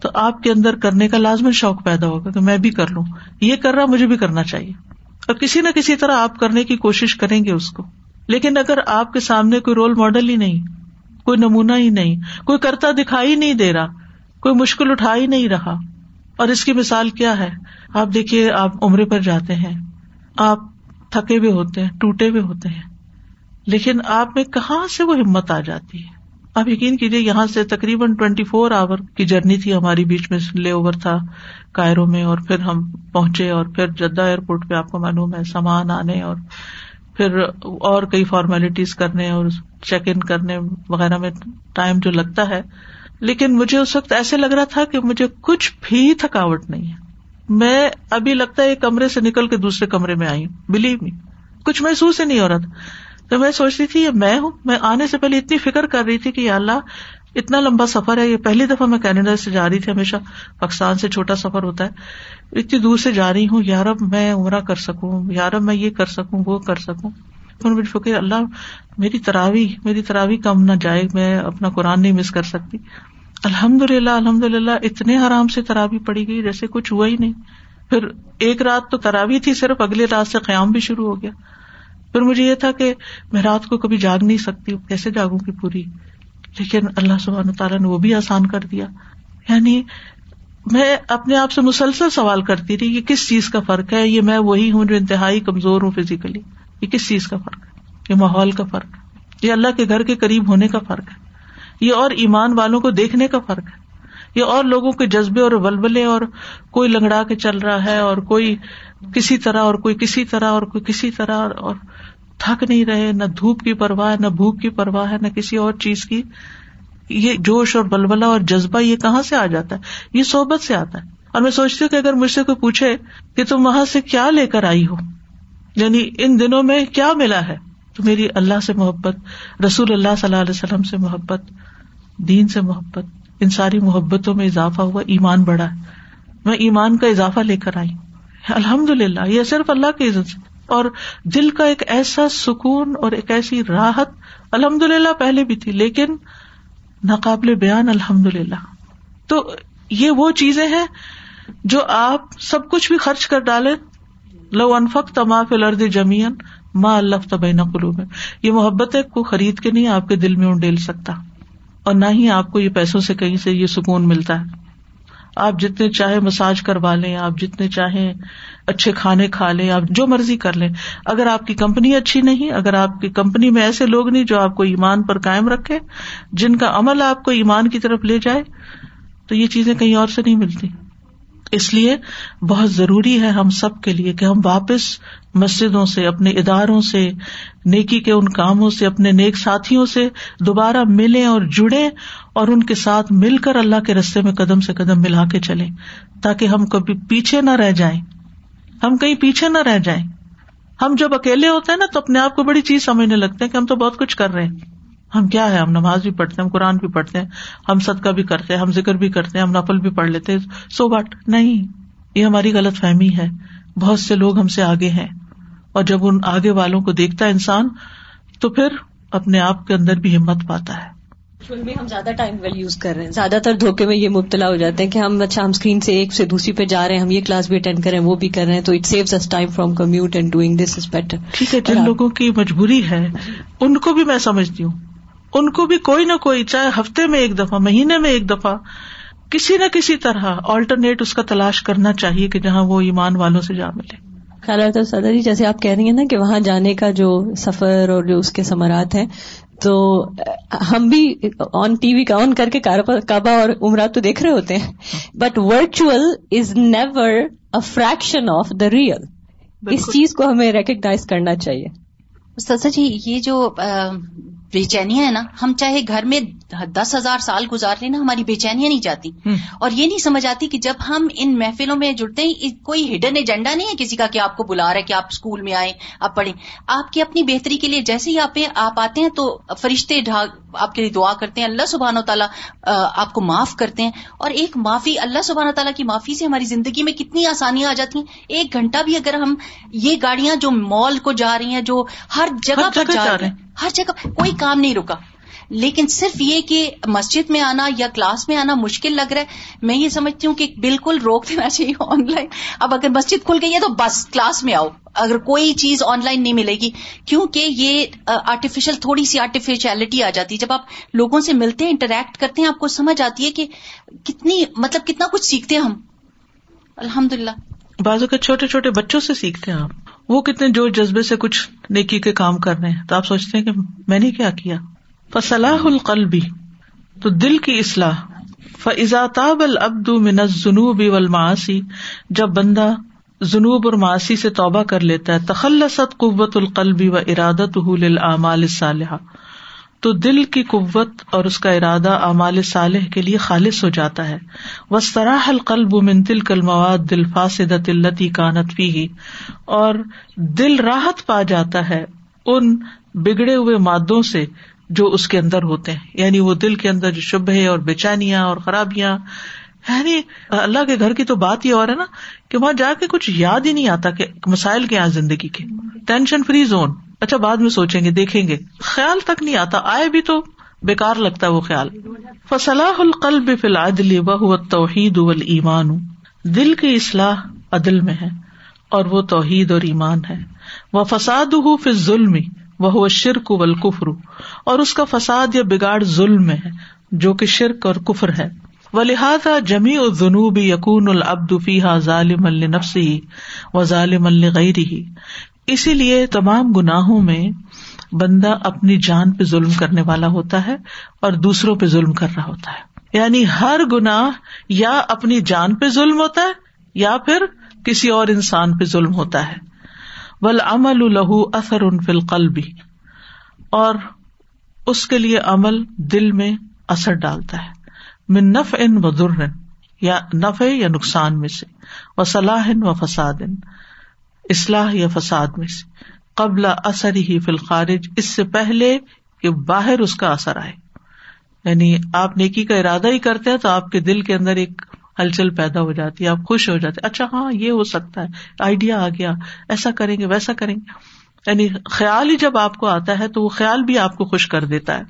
تو آپ کے اندر کرنے کا لازمن شوق پیدا ہوگا کہ میں بھی کر لوں۔ یہ کر رہا مجھے بھی کرنا چاہیے۔ اور کسی نہ کسی طرح آپ کرنے کی کوشش کریں گے اس کو۔ لیکن اگر آپ کے سامنے کوئی رول ماڈل ہی نہیں کوئی نمونہ ہی نہیں، کوئی کرتا دکھائی نہیں دے رہا، کوئی مشکل اٹھا ہی نہیں رہا۔ اور اس کی مثال کیا ہے؟ آپ دیکھیے، آپ عمرے پر جاتے ہیں، آپ تھکے ہوئے ہوتے ہیں، ٹوٹے ہوئے ہوتے ہیں، لیکن آپ میں کہاں سے وہ ہمت آ جاتی ہے؟ آپ یقین کیجیے یہاں سے تقریباً ٹوینٹی فور آور کی جرنی تھی ہماری بیچ میں، لے اوور تھا کائرو میں، اور پھر ہم پہنچے، اور پھر جدہ ایئرپورٹ پہ آپ کو معلوم ہے، سامان آنے اور پھر اور کئی فارمیلٹیز کرنے اور چیک ان کرنے وغیرہ میں ٹائم جو لگتا ہے۔ لیکن مجھے اس وقت ایسے لگ رہا تھا کہ مجھے کچھ بھی تھکاوٹ نہیں ہے۔ میں ابھی لگتا ہے ایک کمرے سے نکل کے دوسرے کمرے میں آئی۔ ہوں بلیو می کچھ محسوس ہی نہیں ہو رہا تھا۔ تو میں سوچ رہی تھی، یہ میں ہوں۔ میں آنے سے پہلے اتنی فکر کر رہی تھی کہ اللہ اتنا لمبا سفر ہے، یہ پہلی دفعہ میں کینیڈا سے جا رہی تھی، ہمیشہ پاکستان سے چھوٹا سفر ہوتا ہے۔ اتنی دور سے جا رہی ہوں یارب میں عمرہ کر سکوں یارب میں یہ کر سکوں، وہ کر سکوں۔ مجھے فکر اللہ میری تراوی میری تراوی کم نہ جائے، میں اپنا قرآن نہیں مس کر سکتی۔ الحمد للہ الحمد للہ اتنے آرام سے تراوی پڑی گئی، جیسے کچھ ہوا ہی نہیں۔ پھر ایک رات تو تراوی تھی، صرف اگلی رات سے قیام بھی شروع ہو گیا۔ پھر مجھے یہ تھا کہ میں رات کو کبھی جاگ نہیں سکتی، کیسے جاگوں گی پوری؟ لیکن اللہ سبحانہ تعالیٰ نے وہ بھی آسان کر دیا۔ یعنی میں اپنے آپ سے مسلسل سوال کرتی رہی کہ کس چیز کا فرق ہے؟ یہ میں وہی ہوں جو انتہائی کمزور ہوں فزیکلی یہ کس چیز کا فرق ہے؟ یہ ماحول کا فرق ہے۔ یہ اللہ کے گھر کے قریب ہونے کا فرق ہے۔ یہ اور ایمان والوں کو دیکھنے کا فرق ہے۔ یہ اور لوگوں کے جذبے اور ولبلے اور کوئی لنگڑا کے چل رہا ہے اور کوئی کسی طرح اور کوئی کسی طرح اور کوئی کسی طرح اور تھک نہیں رہے، نہ دھوپ کی پرواہ ہے نہ بھوک کی پرواہ ہے، نہ کسی اور چیز کی۔ یہ جوش اور بلبلا اور جذبہ یہ کہاں سے آ جاتا ہے؟ یہ صحبت سے آتا ہے۔ اور میں سوچتی ہوں کہ اگر مجھ سے کوئی پوچھے کہ تم وہاں سے کیا لے کر آئی ہو؟ یعنی ان دنوں میں کیا ملا ہے؟ تو میری اللہ سے محبت، رسول اللہ صلی اللہ علیہ وسلم سے محبت، دین سے محبت، ان ساری محبتوں میں اضافہ ہوا، ایمان بڑھا۔ میں ایمان کا اضافہ لے کر آئی۔ الحمد للہ یہ صرف اللہ کی عزت سے۔ اور دل کا ایک ایسا سکون اور ایک ایسی راحت الحمد للہ پہلے بھی تھی، لیکن ناقابل بیان الحمد للہ تو یہ وہ چیزیں ہیں جو آپ سب کچھ بھی خرچ کر ڈالے لو انفق تماف الرد جمین ماں اللہ تب نقلو میں یہ محبت کو خرید کے نہیں، آپ کے دل میں ڈیل سکتا۔ اور نہ ہی آپ کو یہ پیسوں سے کہیں سے یہ سکون ملتا ہے۔ آپ جتنے چاہے مساج کروا لیں، آپ جتنے چاہیں اچھے کھانے کھا لیں، آپ جو مرضی کر لیں۔ اگر آپ کی کمپنی اچھی نہیں، اگر آپ کی کمپنی میں ایسے لوگ نہیں جو آپ کو ایمان پر قائم رکھے جن کا عمل آپ کو ایمان کی طرف لے جائے، تو یہ چیزیں کہیں اور سے نہیں ملتی۔ اس لیے بہت ضروری ہے ہم سب کے لیے کہ ہم واپس مسجدوں سے، اپنے اداروں سے، نیکی کے ان کاموں سے، اپنے نیک ساتھیوں سے دوبارہ ملیں اور جڑے اور ان کے ساتھ مل کر اللہ کے رستے میں قدم سے قدم ملا کے چلے تاکہ ہم کبھی پیچھے نہ رہ جائیں۔ ہم کہیں پیچھے نہ رہ جائیں۔ ہم جب اکیلے ہوتے ہیں نا تو اپنے آپ کو بڑی چیز سمجھنے لگتے ہیں کہ ہم تو بہت کچھ کر رہے ہیں۔ ہم کیا ہے ہم نماز بھی پڑھتے ہیں، ہم قرآن بھی پڑھتے ہیں، ہم صدقہ بھی کرتے ہیں، ہم ذکر بھی کرتے ہیں، ہم نفل بھی پڑھ لیتے سو بٹ نہیں، یہ ہماری غلط فہمی ہے۔ بہت سے لوگ ہم سے آگے ہیں۔ اور جب ان آگے والوں کو دیکھتا ہے انسان تو پھر اپنے آپ کے اندر بھی ہمت پاتا ہے۔ میں ہم زیادہ ٹائم ویل یوز کر رہے ہیں۔ زیادہ تر دھوکے میں یہ مبتلا ہو جاتے ہیں کہ ہم اچھا ہم اسکرین سے ایک سے دوسری پہ جا رہے ہیں ہم یہ کلاس بھی اٹینڈ کریں وہ بھی کر رہے ہیں تو it saves us time from commute and doing this is better ٹھیک ہے جن لوگوں کی مجبوری ہے ان کو بھی میں سمجھتی ہوں۔ ان کو بھی کوئی نہ کوئی چاہے ہفتے میں ایک دفعہ مہینے میں ایک دفعہ کسی نہ کسی طرح آلٹرنیٹ اس کا تلاش کرنا چاہیے کہ جہاں وہ ایمان والوں سے جا ملے۔ خیال سادہ جی جیسے آپ کہہ رہی ہیں نا کہ وہاں جانے کا جو سفر اور جو اس کے ثمرات ہیں تو ہم بھی آن ٹی وی کا آن کر کے کعبہ اور عمرات تو دیکھ رہے ہوتے ہیں۔ But virtual is never a fraction of the real اس چیز کو ہمیں ریکگنائز کرنا چاہیے۔ سچا جی یہ جو بے چینیاں ہیں نا ہم چاہے گھر میں دس ہزار سال گزار لیں نا ہماری بے چینیاں نہیں جاتی۔ اور یہ نہیں سمجھ آتی کہ جب ہم ان محفلوں میں جڑتے ہیں کوئی ہڈن ایجنڈا نہیں ہے کسی کا کہ آپ کو بلا رہا ہے کہ آپ اسکول میں آئیں آپ پڑھیں۔ آپ کی اپنی بہتری کے لیے جیسے ہی آپ آپ آتے ہیں تو فرشتے آپ کے لیے دعا کرتے ہیں اللہ سبحانہ و تعالیٰ آپ کو معاف کرتے ہیں۔ اور ایک معافی اللہ سبحانہ تعالیٰ کی معافی سے ہماری زندگی میں کتنی آسانیاں آ جاتی ہیں۔ ایک گھنٹہ بھی اگر ہم یہ گاڑیاں جو مال کو جا رہی ہیں جو ہر جگہ پر جا رہے ہیں۔ ہر جگہ کوئی کام نہیں رکا۔ لیکن صرف یہ کہ مسجد میں آنا یا کلاس میں آنا مشکل لگ رہا ہے، میں یہ سمجھتی ہوں کہ بالکل روک دینا چاہیے آن لائن۔ اب اگر مسجد کھل گئی ہے تو بس کلاس میں آؤ۔ اگر کوئی چیز آن لائن نہیں ملے گی، کیونکہ یہ آرٹیفیشل تھوڑی سی آرٹیفیشلٹی آ جاتی ہے۔ جب آپ لوگوں سے ملتے ہیں انٹریکٹ کرتے ہیں، آپ کو سمجھ آتی ہے کہ کتنی مطلب کتنا کچھ سیکھتے ہیں ہم۔ الحمد للہ بازو کے چھوٹے چھوٹے بچوں سے سیکھتے ہیں آپ۔ وہ کتنے جوش جذبے سے کچھ نیکی کے کام کر رہے ہیں۔ تو آپ سوچتے ہیں کہ میں نے کیا کیا؟ فصلاح القلبی تو دل کی اصلاح۔ فضاطاب العبد من الذنوب والمعاصی جب بندہ جنوب اور معاشی سے توبہ کر لیتا ہے، تخلصت قوت القلبی و ارادت للآمال صالحہ تو دل کی قوت اور اس کا ارادہ اعمال صالح کے لیے خالص ہو جاتا ہے۔ وسطراہ القلب من تلک المواد دل فاسد التی کانت فی اور دل راحت پا جاتا ہے ان بگڑے ہوئے مادوں سے جو اس کے اندر ہوتے ہیں۔ یعنی وہ دل کے اندر جو شبہ اور بےچانیاں اور خرابیاں۔ یعنی اللہ کے گھر کی تو بات یہ اور ہے نا کہ وہاں جا کے کچھ یاد ہی نہیں آتا کہ مسائل کیا زندگی کے۔ ٹینشن فری زون اچھا بعد میں سوچیں گے، دیکھیں گے۔ خیال تک نہیں آتا، آئے بھی تو بےکار لگتا ہے وہ خیال۔ فصلاح القلب فی العدل وہ توحید ایمان دل کی اصلاح عدل میں ہے اور وہ توحید اور ایمان ہے۔ وہ فساد ہو پھر ظلم وہ شرک و الکفر اور اس کا فساد یا بگاڑ ظلم میں ہے، جو کہ شرک اور کفر ہے۔ و لہٰذا جمی الجنوب یقون العبد فیحا ظالم النفسی و ظالم الغیر ہی اسی لیے تمام گناہوں میں بندہ اپنی جان پہ ظلم کرنے والا ہوتا ہے اور دوسروں پہ ظلم کر رہا ہوتا ہے۔ یعنی ہر گناہ یا اپنی جان پہ ظلم ہوتا ہے یا پھر کسی اور انسان پہ ظلم ہوتا ہے۔ ول امل الہو اثر ان فل قلبی اور اس کے لیے عمل دل میں اثر ڈالتا ہے۔ من نف ان و در یا نف یا نقصان میں سے۔ و صلاح و فساد اصلاح یا فساد میں سے، قبل اثر ہی فی الخارج، اس سے پہلے کہ باہر اس کا اثر آئے۔ یعنی آپ نیکی کا ارادہ ہی کرتے ہیں تو آپ کے دل کے اندر ایک ہلچل پیدا ہو جاتی ہے، آپ خوش ہو جاتے اچھا ہاں یہ ہو سکتا ہے، آئیڈیا آ گیا، ایسا کریں گے، ویسا کریں گے۔ یعنی خیال ہی جب آپ کو آتا ہے تو وہ خیال بھی آپ کو خوش کر دیتا ہے۔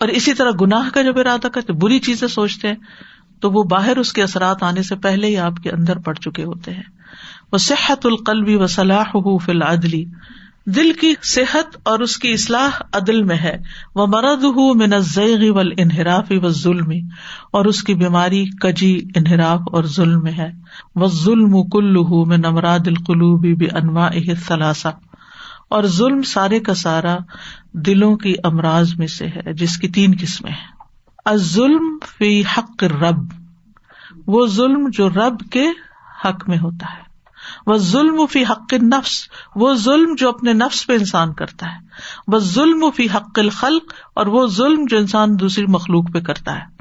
اور اسی طرح گناہ کا جب ارادہ کرتے بری چیزیں سوچتے ہیں، تو وہ باہر اس کے اثرات آنے سے پہلے ہی آپ کے اندر پڑ چکے ہوتے ہیں۔ وہ صحت القلبی و صلاح فی العدلی دل کی صحت اور اس کی اصلاح عدل میں ہے۔ وہ مرد ہُو من ضیغ و انحراف و ظلم اور اس کی بیماری، کجی، انحراف اور ظلم میں ہے۔ وہ ظلم کل میں نمراد القلوب بھی انواع ثلاثہ اور ظلم سارے کا سارا دلوں کی امراض میں سے ہے، جس کی تین قسمیں ہیں۔ ظلم فی حق رب وہ ظلم جو رب کے حق میں ہوتا ہے۔ وہ ظلم فی حق نفس وہ ظلم جو اپنے نفس پہ انسان کرتا ہے۔ وہ ظلم فی حق الخلق، اور وہ ظلم جو انسان دوسری مخلوق پہ کرتا ہے۔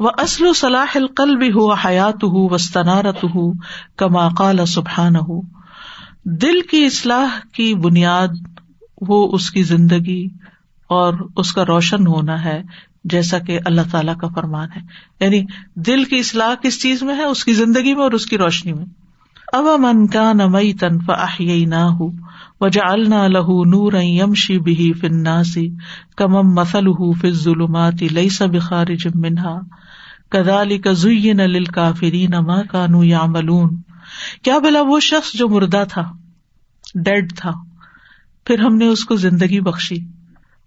وہ اصل و صلاح القل بھی ہو حیات ہو وسطنارت ہو کما قال سبحان ہو دل کی اصلاح کی بنیاد، وہ اس کی زندگی اور اس کا روشن ہونا ہے، جیسا کہ اللہ تعالیٰ کا فرمان ہے۔ یعنی دل کی اصلاح کس چیز میں ہے؟ اس کی زندگی میں اور اس کی روشنی میں۔ اب من کا نمئی تنف نہ ہو وجا النا لہو نور یمشی بھی فناسی کمم مسل ہُ فض ظلماتی لئی سب خارج منہا کدالی کزئی یا ملون کیا بلا وہ شخص جو مردہ تھا، ڈیڈ تھا، پھر ہم نے اس کو زندگی بخشی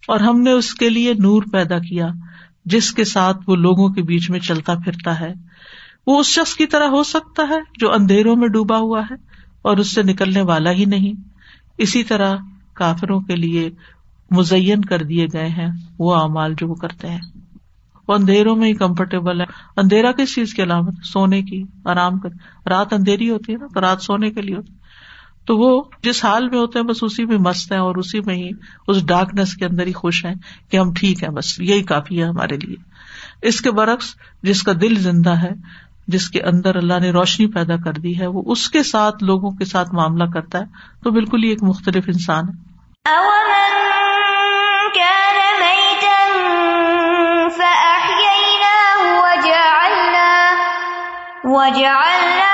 اور ہم نے اس کے لیے نور پیدا کیا جس کے ساتھ وہ لوگوں کے بیچ میں چلتا پھرتا ہے۔ وہ اس شخص کی طرح ہو سکتا ہے جو اندھیروں میں ڈوبا ہوا ہے اور اس سے نکلنے والا ہی نہیں۔ اسی طرح کافروں کے لیے مزین کر دیے گئے ہیں وہ اعمال جو وہ کرتے ہیں۔ وہ اندھیروں میں ہی کمفرٹیبل ہے اندھیرا کس چیز کی علامت سونے کی۔ آرام کر۔ رات اندھیری ہوتی ہے نا تو رات سونے کے لیے ہوتی تو وہ جس حال میں ہوتے ہیں بس اسی میں مست ہیں اور اسی میں ہی اس ڈارکنیس کے اندر ہی خوش ہیں کہ ہم ٹھیک ہیں بس یہی کافی ہے ہمارے لیے۔ اس کے برعکس جس کا دل زندہ ہے جس کے اندر اللہ نے روشنی پیدا کر دی ہے، وہ اس کے ساتھ لوگوں کے ساتھ معاملہ کرتا ہے۔ تو بالکل ہی ایک مختلف انسان ہے۔ وجعلنا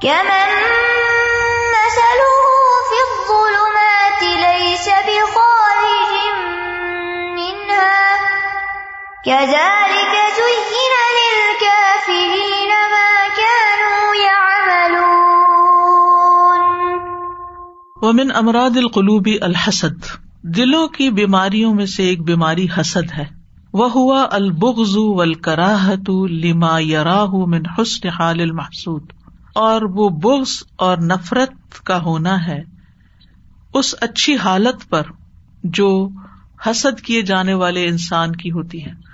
كمن كذلك زين للكافرين ما كانوا يعملون. ومن امراد القلوبی الحسد، دلوں کی بیماریوں میں سے ایک بیماری حسد ہے وہ ہوا البغز والکراہت لما یراہ من حسن حال المحسود۔ اور وہ بغض اور نفرت کا ہونا ہے اس اچھی حالت پر جو حسد کیے جانے والے انسان کی ہوتی ہے۔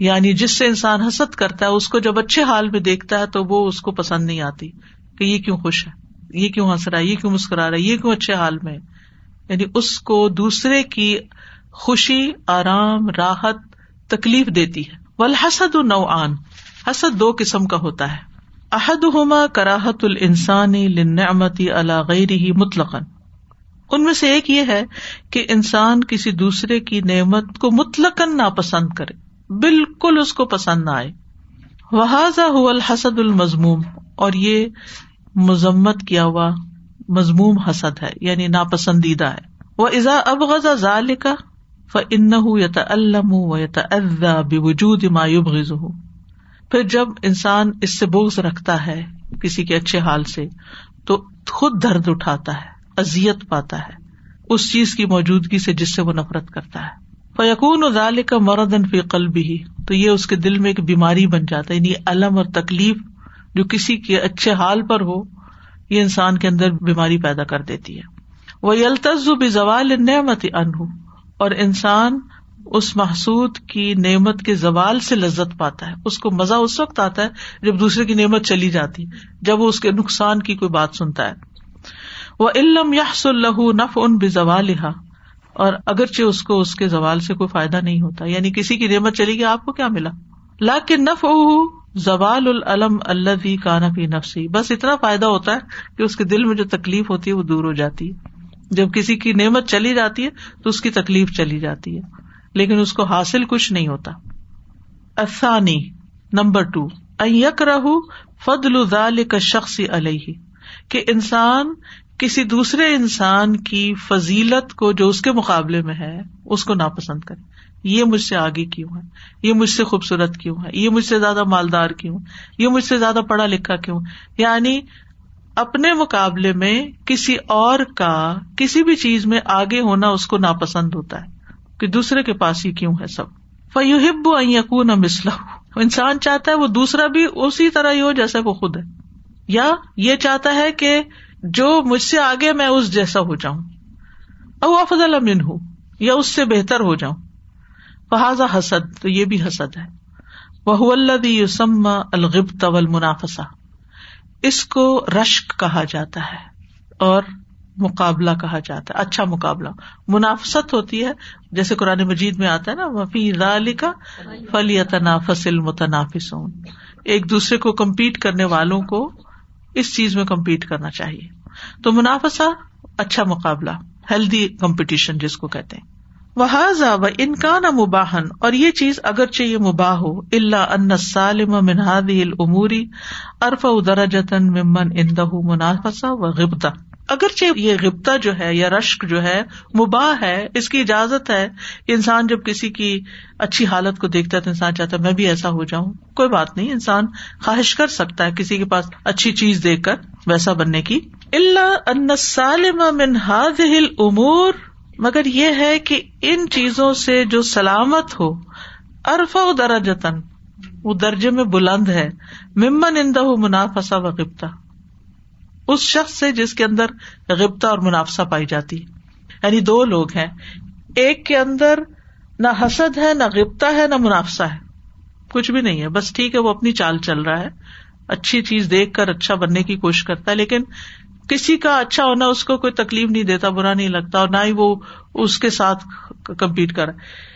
یعنی جس سے انسان حسد کرتا ہے، اس کو جب اچھے حال میں دیکھتا ہے تو وہ اس کو پسند نہیں آتی کہ یہ کیوں خوش ہے، یہ کیوں ہنس رہا ہے، یہ کیوں مسکرا رہا ہے، یہ کیوں اچھے حال میں یعنی اس کو دوسرے کی خوشی، آرام، راحت تکلیف دیتی ہے۔ ولحسد نو آن حسد دو قسم کا ہوتا ہے۔ احد ہوما کراہت السانی لنعمتی اللہ غیر ہی مطلق ان میں سے ایک یہ ہے کہ انسان کسی دوسرے کی نعمت کو مطلق ناپسند کرے۔ بالکل اس کو پسند نہ آئے۔ وحاظ الحسد المزموم۔ اور یہ مذمت کیا ہوا مضموم حسد ہے یعنی ناپسندیدہ ہے۔ وہ ازا اب غزہ ظال کا ف یت الم و یت بوجود مایوب غز ہو پھر جب انسان اس سے بوگز رکھتا ہے کسی کے اچھے حال سے، تو خود درد اٹھاتا ہے ازیت پاتا ہے، اس چیز کی موجودگی سے جس سے وہ نفرت کرتا ہے۔ فیقون ظال کا مردن فی قلب ہی تو یہ اس کے دل میں ایک بیماری بن جاتا ہے یعنی علم اور تکلیف جو کسی کے اچھے حال پر ہو، یہ انسان کے اندر بیماری پیدا کر دیتی ہے۔ وہ یلتز بھی زوال نعمت انہ اور انسان اس محسود کی نعمت کے زوال سے لذت پاتا ہے۔ اس کو مزہ اس وقت آتا ہے جب دوسرے کی نعمت چلی جاتی، جب وہ اس کے نقصان کی کوئی بات سنتا ہے۔ وہ علم یاس اللہ نف ان بے اور اگرچہ اس کو اس کے زوال سے کوئی فائدہ نہیں ہوتا یعنی کسی کی نعمت چلی گئی، آپ کو کیا ملا؟ لا کے نف زوال العلم اللہ کانا فی نفسی۔ بس اتنا فائدہ ہوتا ہے کہ اس کے دل میں جو تکلیف ہوتی ہے وہ دور ہو جاتی ہے۔ جب کسی کی نعمت چلی جاتی ہے تو اس کی تکلیف چلی جاتی ہے، لیکن اس کو حاصل کچھ نہیں ہوتا۔ افسانی نمبر ٹو یک رہ فضل ذال کا شخص علیہ، کہ انسان کسی دوسرے انسان کی فضیلت کو جو اس کے مقابلے میں ہے، اس کو ناپسند کرے یہ مجھ سے آگے کیوں ہے؟ یہ مجھ سے خوبصورت کیوں ہے؟ یہ مجھ سے زیادہ مالدار کیوں یہ مجھ سے زیادہ پڑھا لکھا کیوں یعنی اپنے مقابلے میں کسی اور کا کسی بھی چیز میں آگے ہونا اس کو ناپسند ہوتا ہے کہ دوسرے کے پاس ہی کیوں ہے سب۔ فیوہب یقون مسلح انسان چاہتا ہے وہ دوسرا بھی اسی طرح ہی ہو جیسا وہ خود ہے۔ یا یہ چاہتا ہے کہ جو مجھ سے آگے میں اس جیسا ہو جاؤں۔ او افضل امن ہوں یا اس سے بہتر ہو جاؤں۔ فہذا حسد، تو یہ بھی حسد ہے۔ وہ یوسم الغب طول منافسا اس کو رشک کہا جاتا ہے اور مقابلہ کہا جاتا ہے۔ اچھا مقابلہ۔ منافست ہوتی ہے، جیسے قرآن مجید میں آتا ہے نا، وفی رالی کا فلی تنافس المتنافس ایک دوسرے کو کمپیٹ کرنے والوں کو اس چیز میں کمپیٹ کرنا چاہیے۔ تو منافسا اچھا مقابلہ، ہیلدی کمپٹیشن جس کو کہتے ہیں۔ وہ و انکان مباہن اور یہ چیز اگرچہ یہ مباح ہو اللہ ان سالم منہاد العموری ارف جتن ممن اندہ منافسا و غبتا اگرچہ یہ غبتا جو ہے یا رشک جو ہے مباح ہے، اس کی اجازت ہے۔ انسان جب کسی کی اچھی حالت کو دیکھتا ہے تو انسان چاہتا ہے میں بھی ایسا ہو جاؤں۔ کوئی بات نہیں، انسان خواہش کر سکتا ہے کسی کے پاس اچھی چیز دیکھ کر ویسا بننے کی۔ اللہ ان سالم من هذه الامور مگر یہ ہے کہ ان چیزوں سے جو سلامت ہو ارفا درجتن وہ درجے میں بلند ہے۔ ممن اندہ منافسا و غبتا اس شخص سے جس کے اندر غبتا اور منافسا پائی جاتی یعنی دو لوگ ہیں۔ ایک کے اندر نہ حسد ہے، نہ غبتا ہے، نہ منافسا ہے۔ کچھ بھی نہیں ہے۔ بس ٹھیک ہے، وہ اپنی چال چل رہا ہے۔ اچھی چیز دیکھ کر اچھا بننے کی کوشش کرتا ہے، لیکن کسی کا اچھا ہونا اس کو کوئی تکلیف نہیں دیتا، برا نہیں لگتا، اور نہ ہی وہ اس کے ساتھ کمپیٹ کر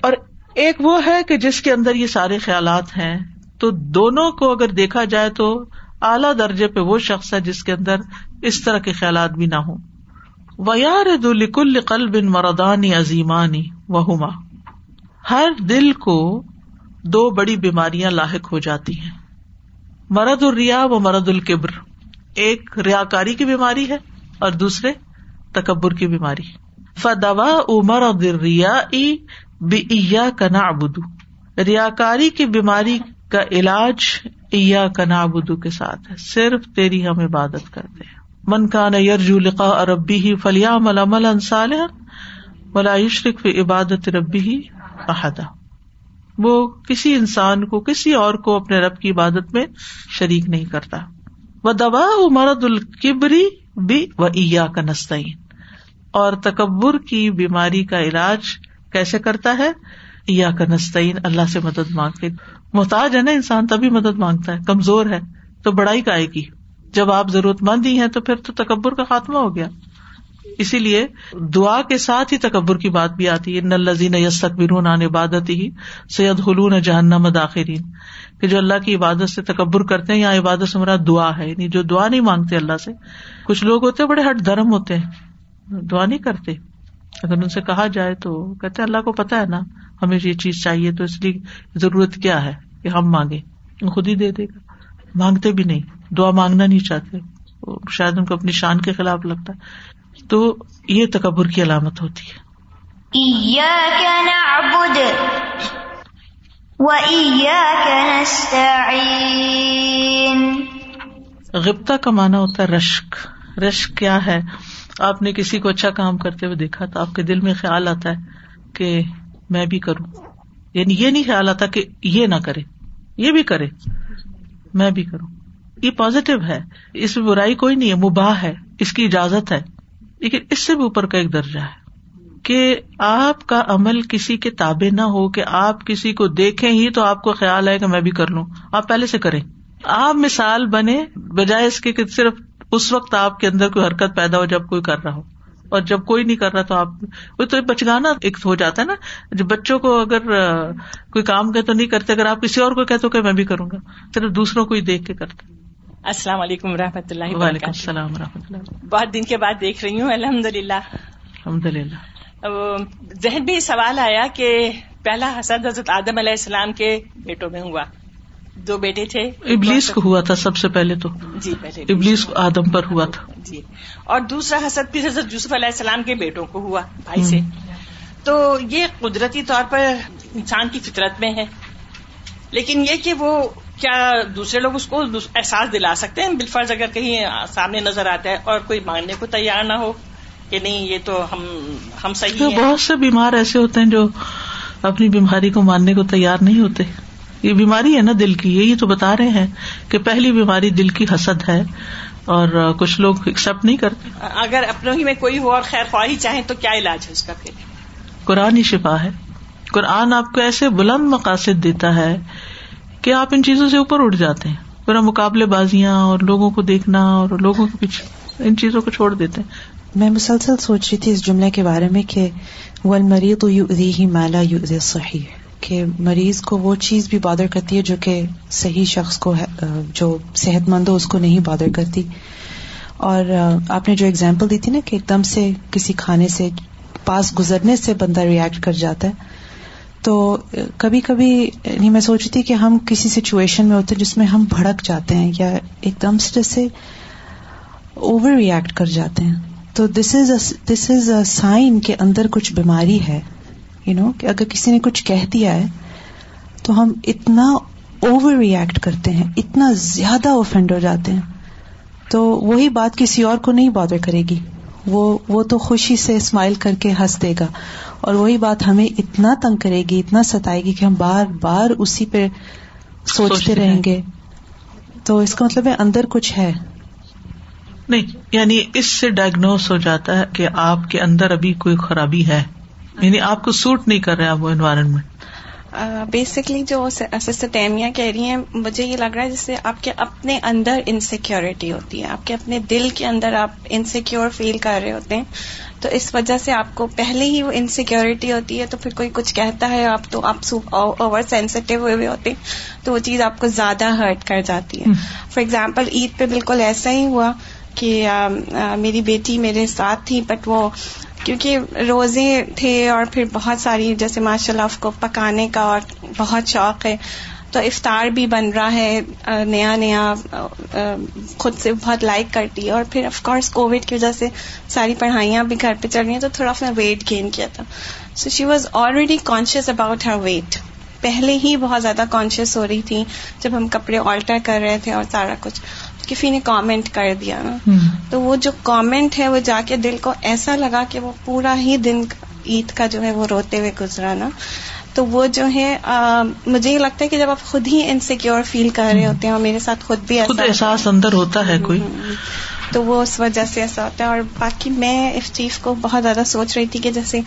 اور ایک وہ ہے کہ جس کے اندر یہ سارے خیالات ہیں، تو دونوں کو اگر دیکھا جائے تو اعلیٰ درجے پہ وہ شخص ہے جس کے اندر اس طرح کے خیالات بھی نہ ہوں۔ ویار دلکل قل بن مردانی عظیمانی وہما ہر دل کو دو بڑی بیماریاں لاحق ہو جاتی ہیں۔ مرد الریا و مرد القبر ایک ریا کاری کی بیماری ہے اور دوسرے تکبر کی بیماری۔ فدوا عمر ریا بیا کنا ابدو ریا کاری کی بیماری کا علاج ایا کنا ابدو کے ساتھ ہے۔ صرف تیری ہم عبادت کرتے ہیں۔ من کا یرجو لقا ربی ہی فلیا ملا مل انصال ولا یشرق عبادت ربی ہی احدا۔ وہ کسی انسان کو، کسی اور کو اپنے رب کی عبادت میں شریک نہیں کرتا۔ وہ دوا مرد القبری بھی و ایا کا نسطین اور تکبر کی بیماری کا علاج کیسے کرتا ہے؟ یا کا نسطین اللہ سے مدد مانگتے۔ محتاج ہے نا انسان، تبھی مدد مانگتا ہے، کمزور ہے، تو بڑائی کا آئے گی۔ جب آپ ضرورت مند ہی ہیں تو پھر تو تکبر کا خاتمہ ہو گیا۔ اسی لیے دعا کے ساتھ ہی تکبر کی بات بھی آتی ہے۔ نلزین یس تقبر عبادت ہی سید حلون جہنم داخرین۔ کہ جو اللہ کی عبادت سے تکبر کرتے ہیں، یا عبادت سے میرا دعا ہے یعنی جو دعا نہیں مانگتے اللہ سے۔ کچھ لوگ ہوتے بڑے ہٹ دھرم ہوتے ہیں۔ دعا نہیں کرتے۔ اگر ان سے کہا جائے تو کہتے اللہ کو پتا ہے نا، ہمیں یہ چیز چاہیے، تو اس لیے ضرورت کیا ہے؟ کہ ہم مانگے خود ہی دے دے گا۔ مانگتے بھی نہیں۔ دعا مانگنا نہیں چاہتے۔ شاید ان کو اپنی شان کے خلاف لگتا۔ ہے تو یہ تکبر کی علامت ہوتی ہے۔ غبتا کا مانا ہوتا ہے رشک۔ رشک کیا ہے؟ آپ نے کسی کو اچھا کام کرتے ہوئے دیکھا تو آپ کے دل میں خیال آتا ہے کہ میں بھی کروں۔ یعنی یہ نہیں خیال آتا کہ یہ نہ کرے۔ یہ بھی کرے میں بھی کروں یہ پازیٹو ہے اس میں برائی کوئی نہیں ہے مباح ہے اس کی اجازت ہے لیکن اس سے بھی اوپر کا ایک درجہ ہے کہ آپ کا عمل کسی کے تابے نہ ہو کہ آپ کسی کو دیکھیں ہی تو آپ کو خیال ہے کہ میں بھی کر لوں آپ پہلے سے کریں آپ مثال بنے بجائے اس کے کہ صرف اس وقت آپ کے اندر کوئی حرکت پیدا ہو جب کوئی کر رہا ہو اور جب کوئی نہیں کر رہا تو آپ وہ تو بچگانا ایک ہو جاتا ہے نا۔ جب بچوں کو اگر کوئی کام کہ تو نہیں کرتے۔ اگر آپ کسی اور کو کہتے کہ میں بھی کروں گا صرف دوسروں کو ہی دیکھ کے کرتے السلام علیکم و رحمۃ اللہ وعلیکم السلام و رحمۃ اللہ بہت دن کے بعد دیکھ رہی ہوں الحمد للہ الحمد للہ ذہن میں سوال آیا کہ پہلا حسد حضرت آدم علیہ السلام کے بیٹوں میں ہوا۔ دو بیٹے تھے۔ ابلیس کو ہوا تھا سب سے پہلے تو۔ جی پہلے ابلیس کو۔ آدم پر ہوا تھا۔ جی۔ اور دوسرا حسد پھر حضرت یوسف علیہ السلام کے بیٹوں کو ہوا بھائی سے۔ تو یہ قدرتی طور پر انسان کی فطرت میں ہے۔ لیکن یہ کہ وہ کیا دوسرے لوگ اس کو احساس دلا سکتے ہیں؟ بالفرض اگر کہیں سامنے نظر آتا ہے اور کوئی ماننے کو تیار نہ ہو کہ نہیں یہ تو ہم ہم صحیح ہیں۔ بہت سے بیمار ایسے ہوتے ہیں جو اپنی بیماری کو ماننے کو تیار نہیں ہوتے۔ یہ بیماری ہے نا دل کی یہی تو بتا رہے ہیں کہ پہلی بیماری دل کی حسد ہے اور کچھ لوگ ایکسپٹ نہیں کرتے۔ اگر اپنے ہی میں کوئی ہو اور خیر خواہی چاہیں تو کیا علاج ہے اس کا پھر؟ قرآن ہی شفا ہے۔ قرآن آپ کو ایسے بلند مقاصد دیتا ہے کہ آپ ان چیزوں سے اوپر اٹھ جاتے ہیں۔ پورا مقابلے بازیاں اور لوگوں کو دیکھنا اور لوگوں کے پیچھے ان چیزوں کو چھوڑ دیتے ہیں۔ میں مسلسل سوچ رہی تھی اس جملے کے بارے میں کہ ول مری تو یو ہی مالا یو صحیح کہ مریض کو وہ چیز بھی بادر کرتی ہے جو کہ صحیح شخص کو جو صحت مند ہو اس کو نہیں بادر کرتی۔ اور آپ نے جو اگزامپل دی تھی نا کہ ایک دم سے کسی کھانے سے، پاس گزرنے سے بندہ ریئیکٹ کر جاتا ہے۔ تو کبھی کبھی نہیں میں سوچ رہی تھی کہ ہم کسی سچویشن میں ہوتے جس میں ہم بھڑک جاتے ہیں یا ایک دم سے جیسے اوور ریئیکٹ کر جاتے ہیں۔ تو دس از دس از اے سائن کے اندر کچھ بیماری ہے۔ یو نو کہ اگر کسی نے کچھ کہہ دیا ہے تو ہم اتنا اوور ریئیکٹ کرتے ہیں اتنا زیادہ اوفینڈ ہو جاتے ہیں۔ تو وہی بات کسی اور کو نہیں بادر کرے گی۔ وہ وہ تو خوشی سے اسمائل کر کے ہنس دے گا۔ اور وہی بات ہمیں اتنا تنگ کرے گی اتنا ستائے گی کہ ہم بار بار اسی پہ سوچتے رہیں گے۔ تو اس کا مطلب ہے اندر کچھ ہے۔ نہیں یعنی اس سے ڈائگنوز ہو جاتا ہے کہ آپ کے اندر ابھی کوئی خرابی ہے۔ یعنی آپ کو سوٹ نہیں کر رہا وہ انوائرمنٹ بیسکلی جو سسٹر کہہ رہی ہیں مجھے یہ لگ رہا ہے جس سے آپ کے اپنے اندر انسیکیورٹی ہوتی ہے آپ کے اپنے دل کے اندر آپ انسیکیور فیل کر رہے ہوتے ہیں تو اس وجہ سے آپ کو پہلے ہی وہ انسیکیورٹی ہوتی ہے تو پھر کوئی کچھ کہتا ہے آپ تو آپ اوور سینسٹیو ہوئے ہوئے ہوتے ہیں تو وہ چیز آپ کو زیادہ ہرٹ کر جاتی ہے۔ فار ایگزامپل عید پہ بالکل ایسا ہی ہوا کہ میری بیٹی میرے ساتھ تھی بٹ وہ کیونکہ روزے تھے اور پھر بہت ساری جیسے ماشاء اللہ اس کو پکانے کا اور بہت شوق ہے، تو افطار بھی بن رہا ہے نیا نیا خود سے بہت لائک کرتی ہے اور پھر آف کورس کووڈ کی وجہ سے ساری پڑھائیاں بھی گھر پہ چل رہی ہیں، تو تھوڑا اپنا ویٹ گین کیا تھا۔ So she was already conscious about her weight پہلے ہی بہت زیادہ کانشیس ہو رہی تھی جب ہم کپڑے آلٹر کر رہے تھے اور سارا کچھ۔ کسی نے کامنٹ کر دیا نا۔ تو وہ جو کامنٹ ہے وہ جا کے دل کو ایسا لگا کہ وہ پورا ہی دن عید کا جو ہے وہ روتے ہوئے گزرا نا۔ تو وہ جو ہے مجھے یہ لگتا ہے کہ جب آپ خود ہی انسیکیور فیل کر رہے ہوتے ہیں اور میرے ساتھ خود بھی ایسا احساس اندر ہوتا ہے کوئی۔ تو وہ اس وجہ سے ایسا ہوتا ہے اور باقی میں اس چیز کو بہت زیادہ سوچ رہی تھی کہ جیسے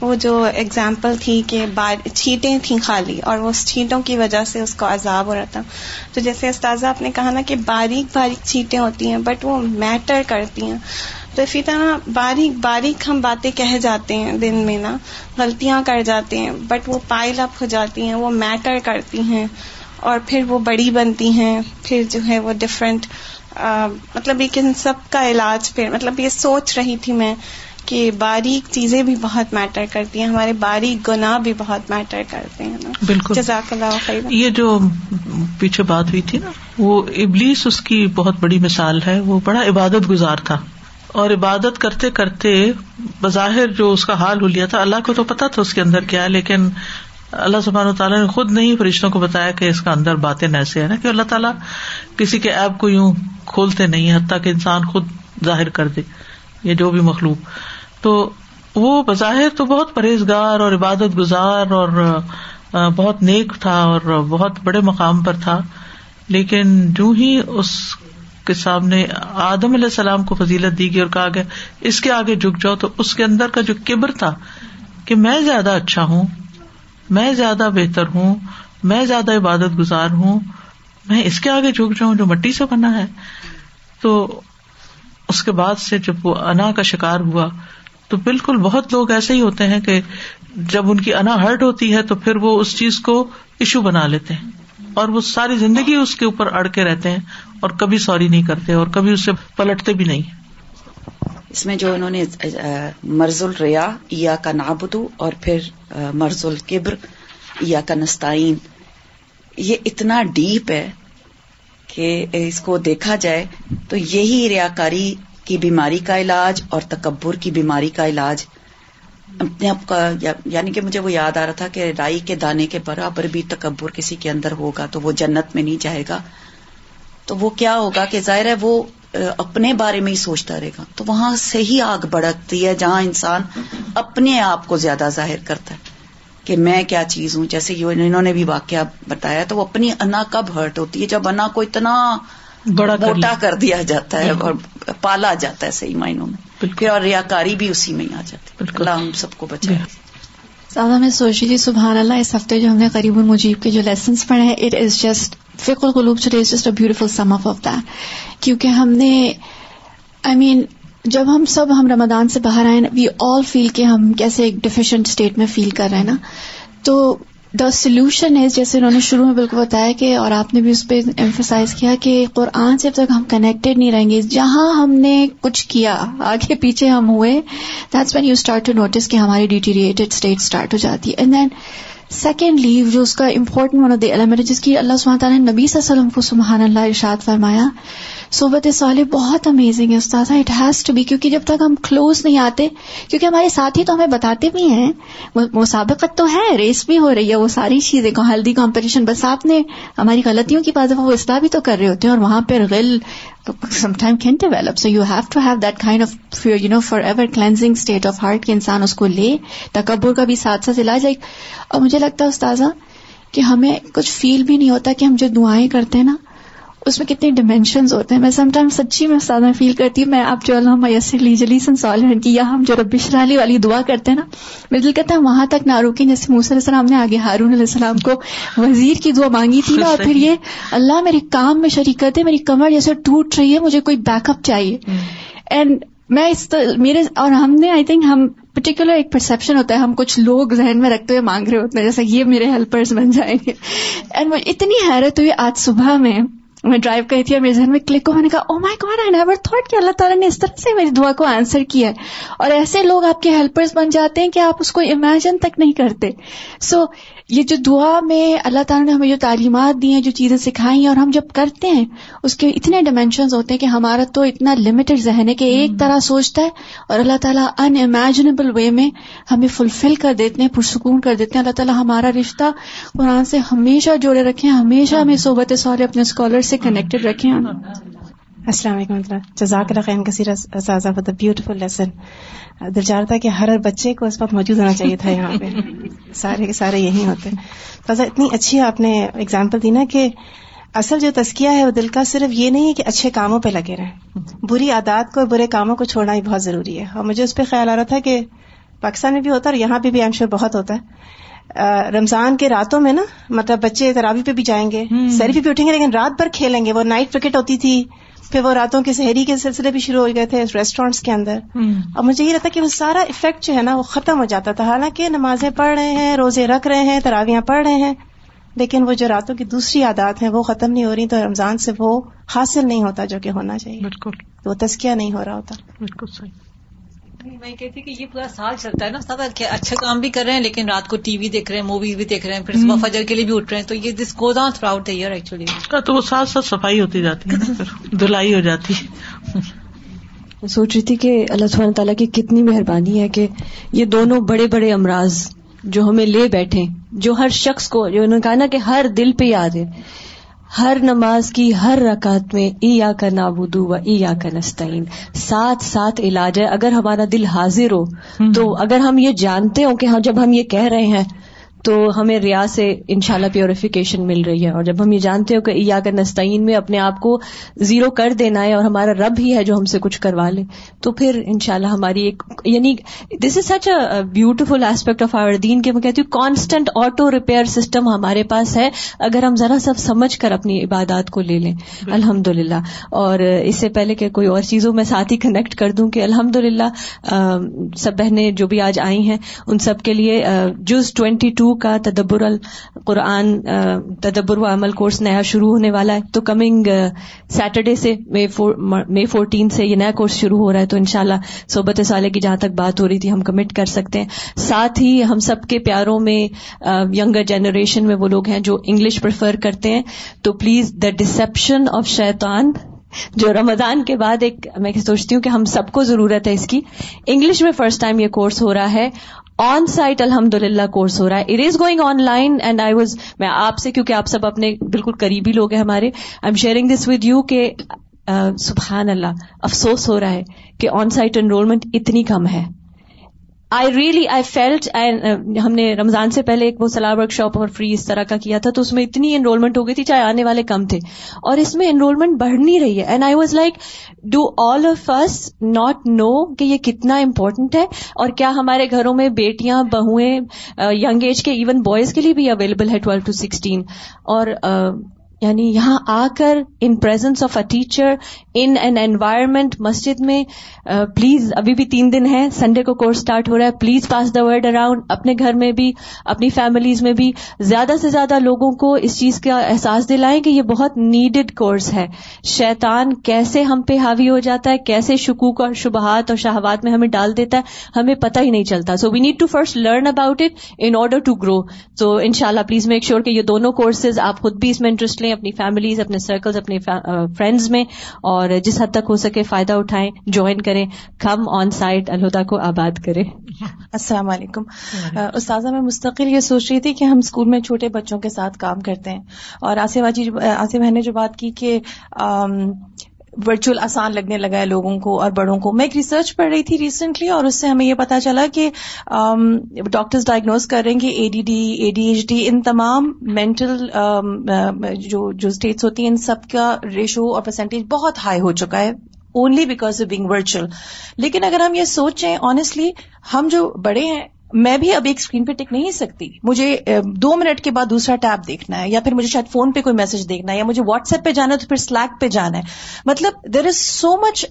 وہ جو اگزامپل تھی کہ چھینٹیں تھیں خالی اور وہ اس چھینٹوں کی وجہ سے اس کو عذاب ہو رہا تھا۔ تو جیسے استاذہ آپ نے کہا نا کہ باریک باریک چھینٹیں ہوتی ہیں بٹ وہ میٹر کرتی ہیں۔ تو اسی طرح باریک باریک ہم باتیں کہہ جاتے ہیں دن میں نا، غلطیاں کر جاتے ہیں بٹ وہ پائل اپ ہو جاتی ہیں، وہ میٹر کرتی ہیں اور پھر وہ بڑی بنتی ہیں، پھر جو ہے وہ ڈفرینٹ مطلب ایک ان سب کا علاج پھر مطلب یہ سوچ رہی تھی میں کہ باریک چیزیں بھی بہت میٹر کرتی ہیں ہمارے باریک گناہ بھی بہت میٹر کرتے ہیں بالکل۔ جزاک اللہ خیر یہ جو پیچھے بات ہوئی تھی نا وہ ابلیس اس کی بہت بڑی مثال ہے وہ بڑا عبادت گزار تھا۔ اور عبادت کرتے کرتے بظاہر جو اس کا حال ہو لیا تھا اللہ کو تو پتا تھا اس کے اندر کیا لیکن اللہ سبحانہ تعالیٰ نے خود نہیں فرشتوں کو بتایا کہ اس کا اندر باتیں ایسے ہے نا کہ اللہ تعالیٰ کسی کے ایپ کو یوں کھولتے نہیں حتیٰ کہ انسان خود ظاہر کر دے، یا جو بھی مخلوق۔ تو وہ بظاہر تو بہت پرہیزگار اور عبادت گزار اور بہت نیک تھا اور بہت بڑے مقام پر تھا۔ لیکن جو ہی اس کے سامنے آدم علیہ السلام کو فضیلت دی گئی اور کہا گیا، اس کے آگے جھک جاؤ تو اس کے اندر کا جو کبر تھا کہ میں زیادہ اچھا ہوں میں زیادہ بہتر ہوں، میں زیادہ عبادت گزار ہوں، میں اس کے آگے جھک جاؤں جو مٹی سے بنا ہے۔ تو اس کے بعد سے جب وہ انا کا شکار ہوا، تو بالکل بہت لوگ ایسے ہی ہوتے ہیں کہ جب ان کی انا ہرٹ ہوتی ہے تو پھر وہ اس چیز کو ایشو بنا لیتے ہیں۔ اور وہ ساری زندگی اس کے اوپر اڑ کے رہتے ہیں اور کبھی سوری نہیں کرتے اور کبھی اس سے پلٹتے بھی نہیں۔ اس میں جو انہوں نے مرز الریا یا کا نابدو اور پھر مرز القبر یا کا نستعین۔ یہ اتنا ڈیپ ہے کہ اس کو دیکھا جائے تو یہی ریاکاری کی بیماری کا علاج اور تکبر کی بیماری کا علاج۔ اپنے آپ کا یعنی کہ مجھے وہ یاد آ رہا تھا کہ رائی کے دانے کے برابر بھی تکبر کسی کے اندر ہوگا تو وہ جنت میں نہیں جائے گا۔ تو وہ کیا ہوگا کہ ظاہر ہے وہ اپنے بارے میں ہی سوچتا رہے گا۔ تو وہاں سے ہی آگ بڑکتی ہے جہاں انسان اپنے آپ کو زیادہ ظاہر کرتا ہے کہ میں کیا چیز ہوں۔ جیسے انہوں نے بھی واقعہ بتایا تو وہ اپنی انا کب ہرٹ ہوتی ہے؟ جب انا کو اتنا بڑا موٹا کر دیا جاتا ہے اور پالا جاتا ہے صحیح معنوں میں۔ پھر اور ریاکاری بھی اسی میں ہی آ جاتی اللہ ہم سب کو بچائے۔ زیادہ میں سوچ رہی تھی سبحان اللہ اس ہفتے جو ہم نے قریب المجیب کے جو لیسنس پڑھے ہیں اٹ از جسٹ فک القلوب today is just a beautiful sum of of that کیونکہ ہم نے آئی مین جب ہم سب ہم رمضان سے باہر آئے وی آل فیل کہ ہم کیسے ایک ڈیفیشنٹ اسٹیٹ میں فیل کر رہے ہیں نا. تو دا سولوشن از جیسے انہوں نے شروع میں بالکل بتایا کہ، اور آپ نے بھی اس پہ ایمفسائز کیا کہ قرآن سے اب تک ہم کنیکٹڈ نہیں رہیں گے. جہاں ہم نے کچھ کیا، آگے پیچھے ہم ہوئے that's when you start to notice کہ ہماری ڈیٹیریٹڈ اسٹیٹ اسٹارٹ ہو جاتی. ہے اینڈ دین سیکنڈ لیو جو اس کا important one of the element جس کی اللہ سبحانہ تعالیٰ نے نبی صلی اللہ علیہ وسلم کو سبحان اللہ ارشاد فرمایا صحبت صالح بہت امیزنگ ہے استاد اٹ ہیز ٹو بی کیونکہ جب تک ہم کلوز نہیں آتے، کیونکہ ہمارے ساتھی تو ہمیں بتاتے بھی ہیں مسابقت تو ہے ریس بھی ہو رہی ہے، وہ ساری چیزیں ہیلدی کمپٹیشن بس آپ نے ہماری غلطیوں کی بات وہ اصلاح بھی تو کر رہے ہوتے ہیں، اور وہاں پہ غل some time can develop so you have to have that kind of you know forever cleansing state of heart کے انسان اس کو لے، تکبر کا بھی ساتھ ساتھ علاج ہے اور مجھے لگتا ہے استاذہ کہ ہمیں کچھ فیل بھی نہیں ہوتا کہ ہم جو دعائیں کرتے ہیں نا اس میں کتنے ڈائمینشنز ہوتے ہیں؟ میں سم ٹائم سچی میں میں فیل کرتی ہوں میں آپ جو اللہ میسر لی جلی سنسال کی یا ہم جو شرالی والی دعا کرتے ہیں نا میرے دل کہتا ہے وہاں تک نہ روکیں جیسے موسیٰ علیہ السلام نے آگے ہارون علیہ السللام کو وزیر کی دعا مانگی تھی نا اور پھر یہ <laughs> اللہ میرے کام میں شریکت ہے میری کمر جیسے ٹوٹ رہی ہے مجھے کوئی بیک اپ چاہیے۔ اینڈ میں اس میرے اور ہم نے آئی تھنک ہم پرٹیکولر ایک پرسپشن ہوتا ہے ہم کچھ لوگ ذہن میں رکھتے ہوئے مانگ رہے ہوتے ہیں جیسے یہ میرے ہیلپرز بن جائیں گے۔ اینڈ اتنی حیرت ہوئی آج صبح میں میں ڈرائیو کری تھی اور میرے ذہن میں کلک ہوا میں نے کہا او my God I never thought کہ اللہ تعالیٰ نے اس طرح سے میری دعا کو آنسر کیا ہے۔ اور ایسے لوگ آپ کے ہیلپرز بن جاتے ہیں کہ آپ اس کو امیجن تک نہیں کرتے۔ سو so, یہ جو دعا میں اللہ تعالیٰ نے ہمیں جو تعلیمات دی ہیں جو چیزیں سکھائی ہیں اور ہم جب کرتے ہیں اس کے اتنے ڈائمینشنز ہوتے ہیں کہ ہمارا تو اتنا لمیٹڈ ذہن ہے کہ ایک طرح سوچتا ہے اور اللہ تعالیٰ ان امیجنیبل وے میں ہمیں فلفل کر دیتے ہیں پرسکون کر دیتے ہیں۔ اللہ تعالیٰ ہمارا رشتہ قرآن سے ہمیشہ جوڑے رکھے ہمیشہ ہمیں صحبت سورے اپنے اسکالر سے کنیکٹڈ رکھے السلام علیکم جزاک اللہ خیر کثیر اساتذہ فور دا بیوٹیفل لیسن دل چاہ تھا کہ ہر بچے کو اس وقت موجود ہونا چاہیے تھا یہاں پہ۔ سارے کے سارے یہی ہوتے فضا اتنی اچھی آپ نے اگزامپل دی نا کہ اصل جو تسکیہ ہے وہ دل کا صرف یہ نہیں ہے کہ اچھے کاموں پہ لگے رہیں۔ بری عادات کو برے کاموں کو چھوڑنا ہی بہت ضروری ہے۔ اور مجھے اس پہ خیال آ رہا تھا کہ پاکستان میں بھی ہوتا ہے اور یہاں پہ بھی ایم شور بہت ہوتا ہے۔ رمضان کے راتوں میں نا مطلب بچے تراوی پہ بھی جائیں گے پہ بھی اٹھیں گے لیکن رات بھر کھیلیں گے۔ وہ نائٹ کرکٹ ہوتی تھی۔ پھر وہ راتوں کے شہری کے سلسلے بھی شروع ہو گئے تھے ریسٹورینٹس کے اندر۔ اور مجھے یہ رہتا کہ وہ سارا افیکٹ جو ہے نا وہ ختم ہو جاتا تھا۔ حالانکہ نمازیں پڑھ رہے ہیں روزے رکھ رہے ہیں تراویاں پڑھ رہے ہیں لیکن وہ جو راتوں کی دوسری عادات ہیں وہ ختم نہیں ہو رہی تو رمضان سے وہ حاصل نہیں ہوتا جو کہ ہونا چاہیے۔ بالکل۔ وہ تسکیہ نہیں ہو رہا ہوتا۔ بالکل صحیح۔ میں کہتی کہ یہ پورا سال چلتا ہے نا سب اچھے کام بھی کر رہے ہیں لیکن رات کو ٹی وی دیکھ رہے ہیں موویز بھی دیکھ رہے ہیں پھر صبح فجر کے لیے بھی اٹھ رہے ہیں تو یہ this goes on throughout year actually تو وہ ساتھ ساتھ صفائی ہوتی جاتی ہے دھلائی ہو جاتی۔ میں سوچ رہی تھی کہ اللہ سبحانہ تعالیٰ کی کتنی مہربانی ہے کہ یہ دونوں بڑے بڑے امراض جو ہمیں لے بیٹھے جو ہر شخص کو جو انہوں نے کہا نا کہ ہر دل پہ یاد ہے ہر نماز کی ہر رکعت میں ای یا کا نابودو و ای یا کا نستعین۔ ساتھ ساتھ علاج ہے۔ اگر ہمارا دل حاضر ہو تو اگر ہم یہ جانتے ہوں کہ ہاں جب ہم یہ کہہ رہے ہیں تو ہمیں ریا سے ان شاء اللہ پیوریفیکیشن مل رہی ہے۔ اور جب ہم یہ جانتے ہو کہ یا کر نستعین میں اپنے آپ کو زیرو کر دینا ہے اور ہمارا رب ہی ہے جو ہم سے کچھ کروا لے تو پھر ان شاء اللہ ہماری ایک یعنی this is such a beautiful aspect of our دین کہ میں کہتی ہوں کانسٹنٹ آٹو ریپیئر سسٹم ہمارے پاس ہے۔ اگر ہم ذرا سب سمجھ کر اپنی عبادات کو لے لیں۔ الحمد للہ اور اس سے پہلے کہ کوئی اور چیزوں میں ساتھ ہی کنیکٹ کر دوں کہ الحمد للہ سب بہنیں جو بھی آج آئی ہیں ان سب کے لیے جز ٹوینٹی ٹو کا تدبر القرآن تدبر و عمل کورس نیا شروع ہونے والا ہے۔ تو کمنگ سیٹرڈے سے مئی فورٹین سے یہ نیا کورس شروع ہو رہا ہے۔ تو انشاءاللہ صحبت سالے کی جہاں تک بات ہو رہی تھی، ہم کمٹ کر سکتے ہیں۔ ساتھ ہی ہم سب کے پیاروں میں ینگر جنریشن میں وہ لوگ ہیں جو انگلش پریفر کرتے ہیں۔ تو پلیز دا ڈسپشن آف شیطان، جو رمضان کے بعد ایک، میں سوچتی ہوں کہ ہم سب کو ضرورت ہے اس کی۔ انگلش میں فرسٹ ٹائم یہ کورس ہو رہا ہے۔ آن سائٹ الحمد للہ کورس ہو رہا ہے it is going online and I was میں آپ سے کیونکہ آپ سب اپنے بالکل قریبی لوگ ہیں ہمارے I am sharing this with you کہ سبحان اللہ افسوس ہو رہا ہے کہ آن سائٹ انرولمنٹ اتنی کم ہے آئی ریئلی آئی فیلٹ ہم نے رمضان سے پہلے ایک وہ سلاح ورک شاپ اور فری اس طرح کا کیا تھا، تو اس میں اتنی انرولمنٹ ہو گئی تھی، چاہے آنے والے کم تھے۔ اور اس میں انرولمنٹ بڑھ نہیں رہی ہے۔ And I was like do all of us not know کہ یہ کتنا امپورٹنٹ ہے؟ اور کیا ہمارے گھروں میں بیٹیاں بہویں ینگ ایج کے ایون بوائز کے لیے بھی اویلیبل ہے ٹویلو ٹو سکسٹین اور uh, یعنی یہاں آ کر in presence of a teacher in an environment مسجد میں پلیز ابھی بھی تین دن ہے سنڈے کو کورس اسٹارٹ ہو رہا ہے please pass the word around اپنے گھر میں بھی، اپنی فیملیز میں بھی۔ زیادہ سے زیادہ لوگوں کو اس چیز کا احساس دلائیں کہ یہ بہت نیڈڈ کورس ہے۔ شیطان کیسے ہم پہ حاوی ہو جاتا ہے، کیسے شکوک اور شبہات اور شہوات میں ہمیں ڈال دیتا ہے، ہمیں پتہ ہی نہیں چلتا۔ So we need to first learn about it in order to grow so ان شاء اللہ پلیز میک شیور کہ یہ دونوں کورسز آپ خود بھی اس میں انٹرسٹ لیں اپنی فیملیز اپنے سرکلز اپنے فرینڈز میں اور جس حد تک ہو سکے فائدہ اٹھائیں جوائن کریں کم آن سائٹ الہدا کو آباد کریں السلام علیکم۔ استاذہ، میں مستقل یہ سوچ رہی تھی کہ ہم اسکول میں چھوٹے بچوں کے ساتھ کام کرتے ہیں اور آصف باجی آصف بہن نے جو بات کی کہ ورچوئل آسان لگنے لگا ہے لوگوں کو اور بڑوں کو۔ میں ایک ریسرچ پڑھ رہی تھی ریسنٹلی اور اس سے ہمیں یہ پتا چلا کہ um, ڈاکٹرز ڈائگنوز کر رہے ہیں کہ A D D A D H D ان تمام مینٹل um, uh, جو جو اسٹیٹس ہوتی ہیں، ان سب کا ریشو اور پرسنٹیج بہت ہائی ہو چکا ہے only because of being virtual لیکن اگر ہم یہ سوچیں آنےسٹلی ہم جو بڑے ہیں میں بھی اب ایک اسکرین پہ ٹک نہیں سکتی۔ مجھے دو منٹ کے بعد دوسرا ٹیب دیکھنا ہے یا پھر مجھے شاید فون پہ کوئی میسج دیکھنا ہے یا مجھے واٹس ایپ پہ جانا ہے تو پھر سلیک پہ جانا ہے۔ مطلب دیر از سو مچ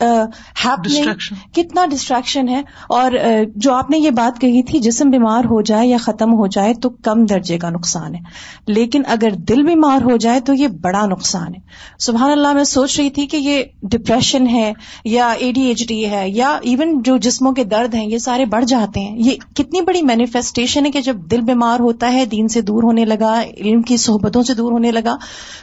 کتنا ڈسٹریکشن ہے۔ اور جو آپ نے یہ بات کہی تھی جسم بیمار ہو جائے یا ختم ہو جائے تو کم درجے کا نقصان ہے۔ لیکن اگر دل بیمار ہو جائے تو یہ بڑا نقصان ہے۔ سبحان اللہ میں سوچ رہی تھی کہ یہ ڈپریشن ہے یا اے ڈی ایچ ڈی ہے یا ایون جو جسموں کے درد ہیں یہ سارے بڑھ جاتے ہیں۔ یہ کتنی بڑی بڑی مینیفیسٹیشن ہے کہ جب دل بیمار ہوتا ہے، دین سے دور ہونے لگا، علم کی صحبتوں سے دور ہونے لگا،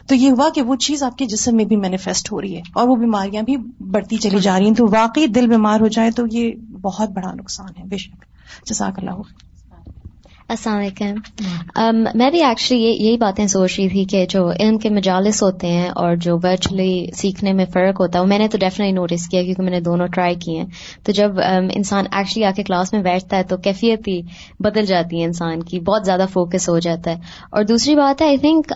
تو یہ ہوا کہ وہ چیز آپ کے جسم میں بھی مینیفیسٹ ہو رہی ہے اور وہ بیماریاں بھی بڑھتی چلی جا رہی ہیں۔ تو واقعی دل بیمار ہو جائے تو یہ بہت بڑا نقصان ہے، بے شک۔ جزاک اللہ السلام علیکم۔ میں بھی ایکچولی یہی باتیں سوچ رہی تھی کہ جو علم کے مجالس ہوتے ہیں اور جو ورچولی سیکھنے میں فرق ہوتا ہے وہ میں نے تو ڈیفینیٹلی نوٹس کیا کیونکہ میں نے دونوں ٹرائی کیے ہیں۔ تو جب انسان ایکچولی آ کے کلاس میں بیٹھتا ہے تو کیفیت ہی بدل جاتی ہے انسان کی بہت زیادہ فوکس ہو جاتا ہے۔ اور دوسری بات ہے آئی تھنک